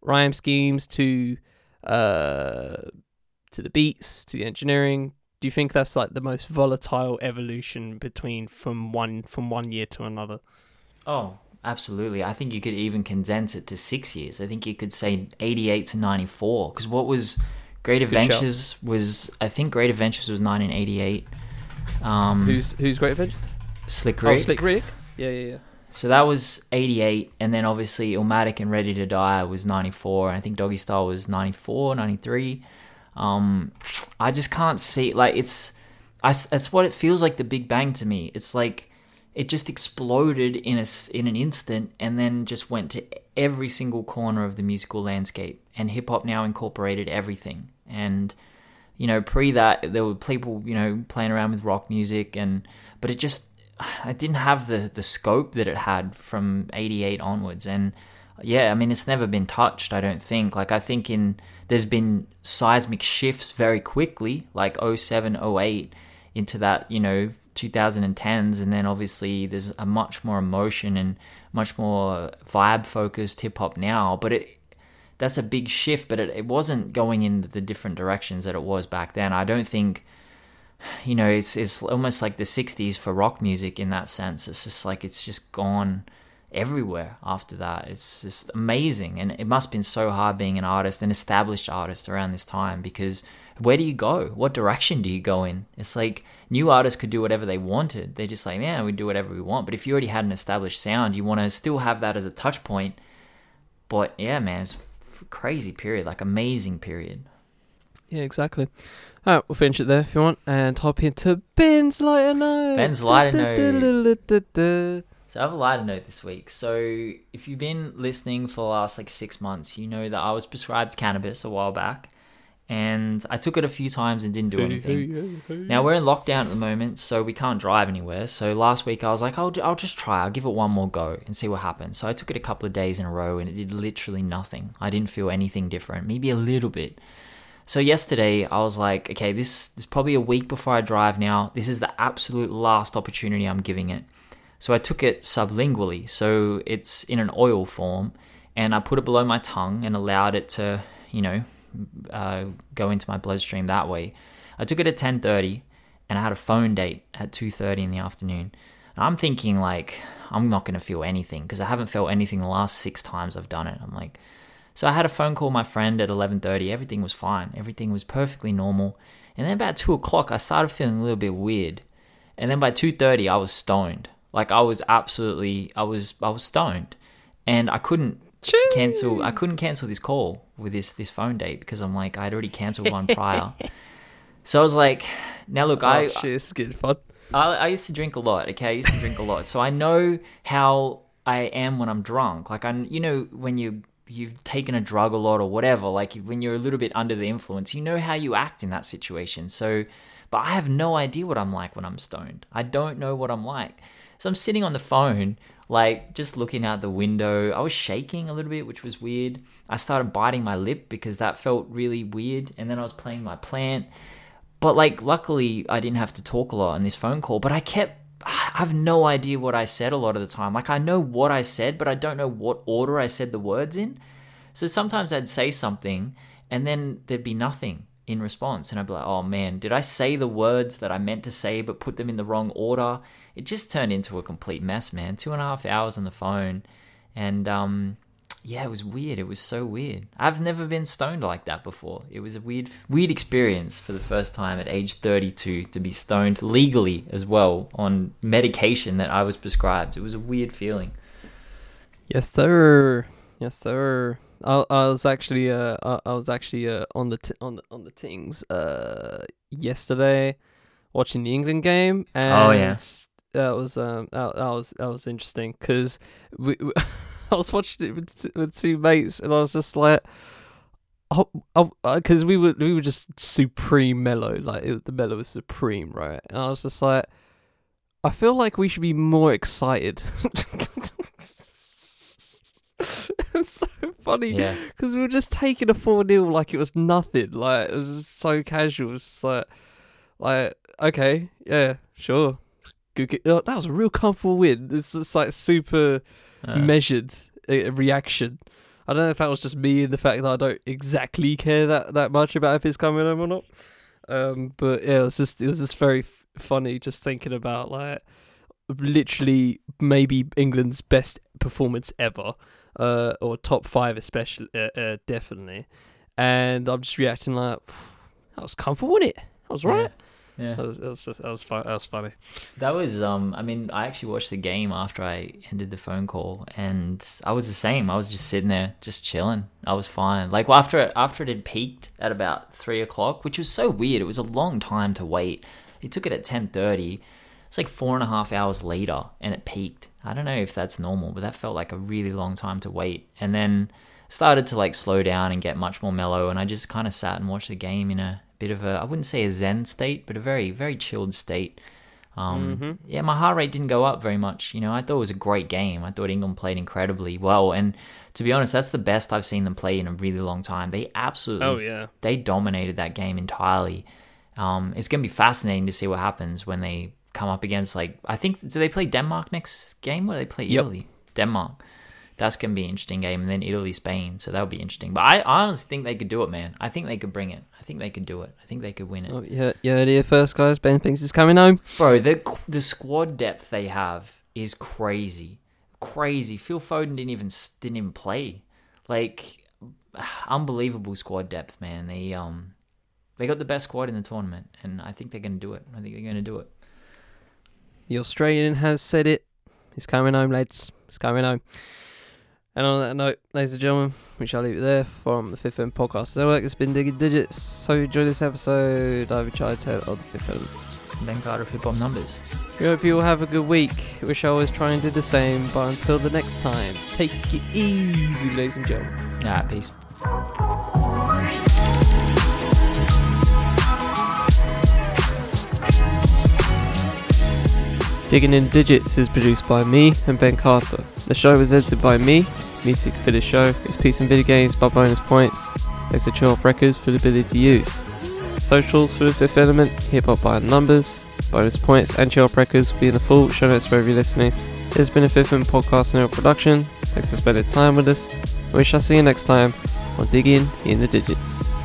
rhyme schemes to uh to the beats to the engineering. Do you think that's like the most volatile evolution between from one from one year to another? Oh, absolutely. I think you could even condense it to six years. I think you could say 88 to 94. Because what was Great. Adventures was, I think Great Adventures was 1988. Um, Who's who's Great Adventures? Slick Rick. Oh, Rick. Slick Rick. Yeah, yeah, yeah. So that was 88. And then obviously Illmatic and Ready to Die was 94. And I think Doggystyle was 94, 93. Um, I just can't see, like, it's, I, that's what it feels like the Big Bang to me. It's like, it just exploded in a in an instant and then just went to every single corner of the musical landscape. And hip hop now incorporated everything. And you know pre that there were people you know playing around with rock music and but it just it didn't have the the scope that it had from 88 onwards. And yeah i mean it's never been touched i don't think. Like i think in there's been seismic shifts very quickly like 07 08 into that you know 2010s and then obviously there's a much more emotion and much more vibe focused hip hop now but it that's a big shift but it, it wasn't going in the different directions that it was back then. I don't think you know it's it's almost like the 60s for rock music in that sense. It's just like it's just gone everywhere after that. It's just amazing. And it must have been so hard being an artist an established artist around this time because where do you go? What direction do you go in? It's like new artists could do whatever they wanted. They're just like yeah we do whatever we want. But if you already had an established sound you want to still have that as a touch point. But yeah man it's crazy period like amazing period. Yeah, exactly. All right, we'll finish it there if you want, and hop into Ben's lighter note. Ben's lighter note. So I have a lighter note this week. So if you've been listening for the last like six months, you know that I was prescribed cannabis a while back, and I took it a few times and didn't do anything. Now we're in lockdown at the moment, so we can't drive anywhere. So last week I was like, I'll, I'll just try. I'll give it one more go and see what happens. So I took it a couple of days in a row, and it did literally nothing. I didn't feel anything different, maybe a little bit. So yesterday I was like, okay, this, this is probably a week before I drive now. This is the absolute last opportunity I'm giving it. So I took it sublingually. So it's in an oil form, and I put it below my tongue and allowed it to, you know, uh, go into my bloodstream that way. I took it at 10:30, and I had a phone date at 2:30 in the afternoon. And I'm thinking like I'm not gonna feel anything because I haven't felt anything the last six times I've done it. I'm like, so I had a phone call my friend at 11:30. Everything was fine. Everything was perfectly normal. And then about two o'clock, I started feeling a little bit weird. And then by 2:30, I was stoned. Like I was absolutely, I was, I was stoned, and I couldn't cancel. I couldn't cancel this call with this this phone date because I'm like I'd already cancelled one prior. so I was like, now look, Oh, I, shit, good fun. I I used to drink a lot. Okay, I used to drink a lot, so I know how I am when I'm drunk. Like I, you know, when you you've taken a drug a lot or whatever, like when you're a little bit under the influence, you know how you act in that situation. So, but I have no idea what I'm like when I'm stoned. I don't know what I'm like. So I'm sitting on the phone, like just looking out the window. I was shaking a little bit, which was weird. I started biting my lip because that felt really weird, and then I was playing my plant. But like, luckily, I didn't have to talk a lot on this phone call. But I kept, I have no idea what I said a lot of the time. Like, I know what I said, but I don't know what order I said the words in. So sometimes I'd say something, and then there'd be nothing in response, and I'd be like, "Oh man, did I say the words that I meant to say, but put them in the wrong order?" It just turned into a complete mess, man. Two and a half hours on the phone, and um, yeah, it was weird. It was so weird. I've never been stoned like that before. It was a weird, weird experience for the first time at age 32 to be stoned legally as well on medication that I was prescribed. It was a weird feeling. Yes, sir. Yes, sir. I, I was actually uh I, I was actually uh on the t- on the on the things uh yesterday watching the England game and Oh, yeah. that was um that, that was that was interesting because we, we I was watching it with, with two mates and I was just like oh because we were we were just supreme mellow like it, the mellow was supreme right and I was just like I feel like we should be more excited. so funny Yeah. because we were just taking a 4 0 like it was nothing. Like, it was just so casual. It's like, like, okay, yeah, sure. Good, oh, that was a real comfortable win. It's just like super Uh, measured uh, reaction. I don't know if that was just me and the fact that I don't exactly care that, that much about if it's coming home or not. Um, but yeah, it was just it was just very f- funny just thinking about like literally maybe England's best performance ever, uh, or top five especially, uh, uh, definitely. And I'm just reacting like that was comfortable, wasn't it? That was right. Yeah. That was that was just, that was fun. That was funny. That was um I mean, I actually watched the game after I ended the phone call and I was the same. I was just sitting there, just chilling. I was fine. Like well, after it after it had peaked at about three o'clock, which was so weird. It was a long time to wait. It took it at ten thirty. It's like four and a half hours later and it peaked. I don't know if that's normal, but that felt like a really long time to wait. And then started to like slow down and get much more mellow and I just kind of sat and watched the game in a bit of a I wouldn't say a zen state, but a very very chilled state. Um, Yeah, my heart rate didn't go up very much. You know, I thought it was a great game. I thought England played incredibly well, and to be honest, that's the best I've seen them play in a really long time. They absolutely, Oh yeah. they dominated that game entirely. Um, it's gonna be fascinating to see what happens when they come up against like I think do they play Denmark next game or do they play Yep. Italy? Denmark. That's gonna be an interesting game, and then Italy, Spain. So that would be interesting. But I, I honestly think they could do it, man. I think they could bring it. I think they could do it. I think they could win it. Oh, yeah, yeah. Here first, guys. Ben thinks is coming home. Bro, the the squad depth they have is crazy, crazy. Phil Foden didn't even didn't even play, like unbelievable squad depth, man. They um they got the best squad in the tournament, and I think they're gonna do it. I think they're gonna do it. The Australian has said it. He's coming home, lads. He's coming home. And on that note, ladies and gentlemen, we shall leave it there from the Fifth Element Podcast Network. It's been Digging Digits. So enjoy this episode. I've Charlie Taylor of the Fifth Element. Ben Carter of Hip Hop Numbers. We hope you all have a good week. We shall always try and do the same, but until the next time, take it easy, ladies and gentlemen. Alright, peace. Digging in Digits is produced by me and Ben Carter. The show was edited by me. Music for the show is Peace and Video Games by Bonus Points. Thanks to Chill Records for the ability to use. Socials for the Fifth Element, Hip Hop by Numbers, Bonus Points, and Chill Records will be in the full show notes for you're listening. It has been a Fifth Element podcast and production. Thanks for spending time with us. We shall see you next time on Digging in the Digits.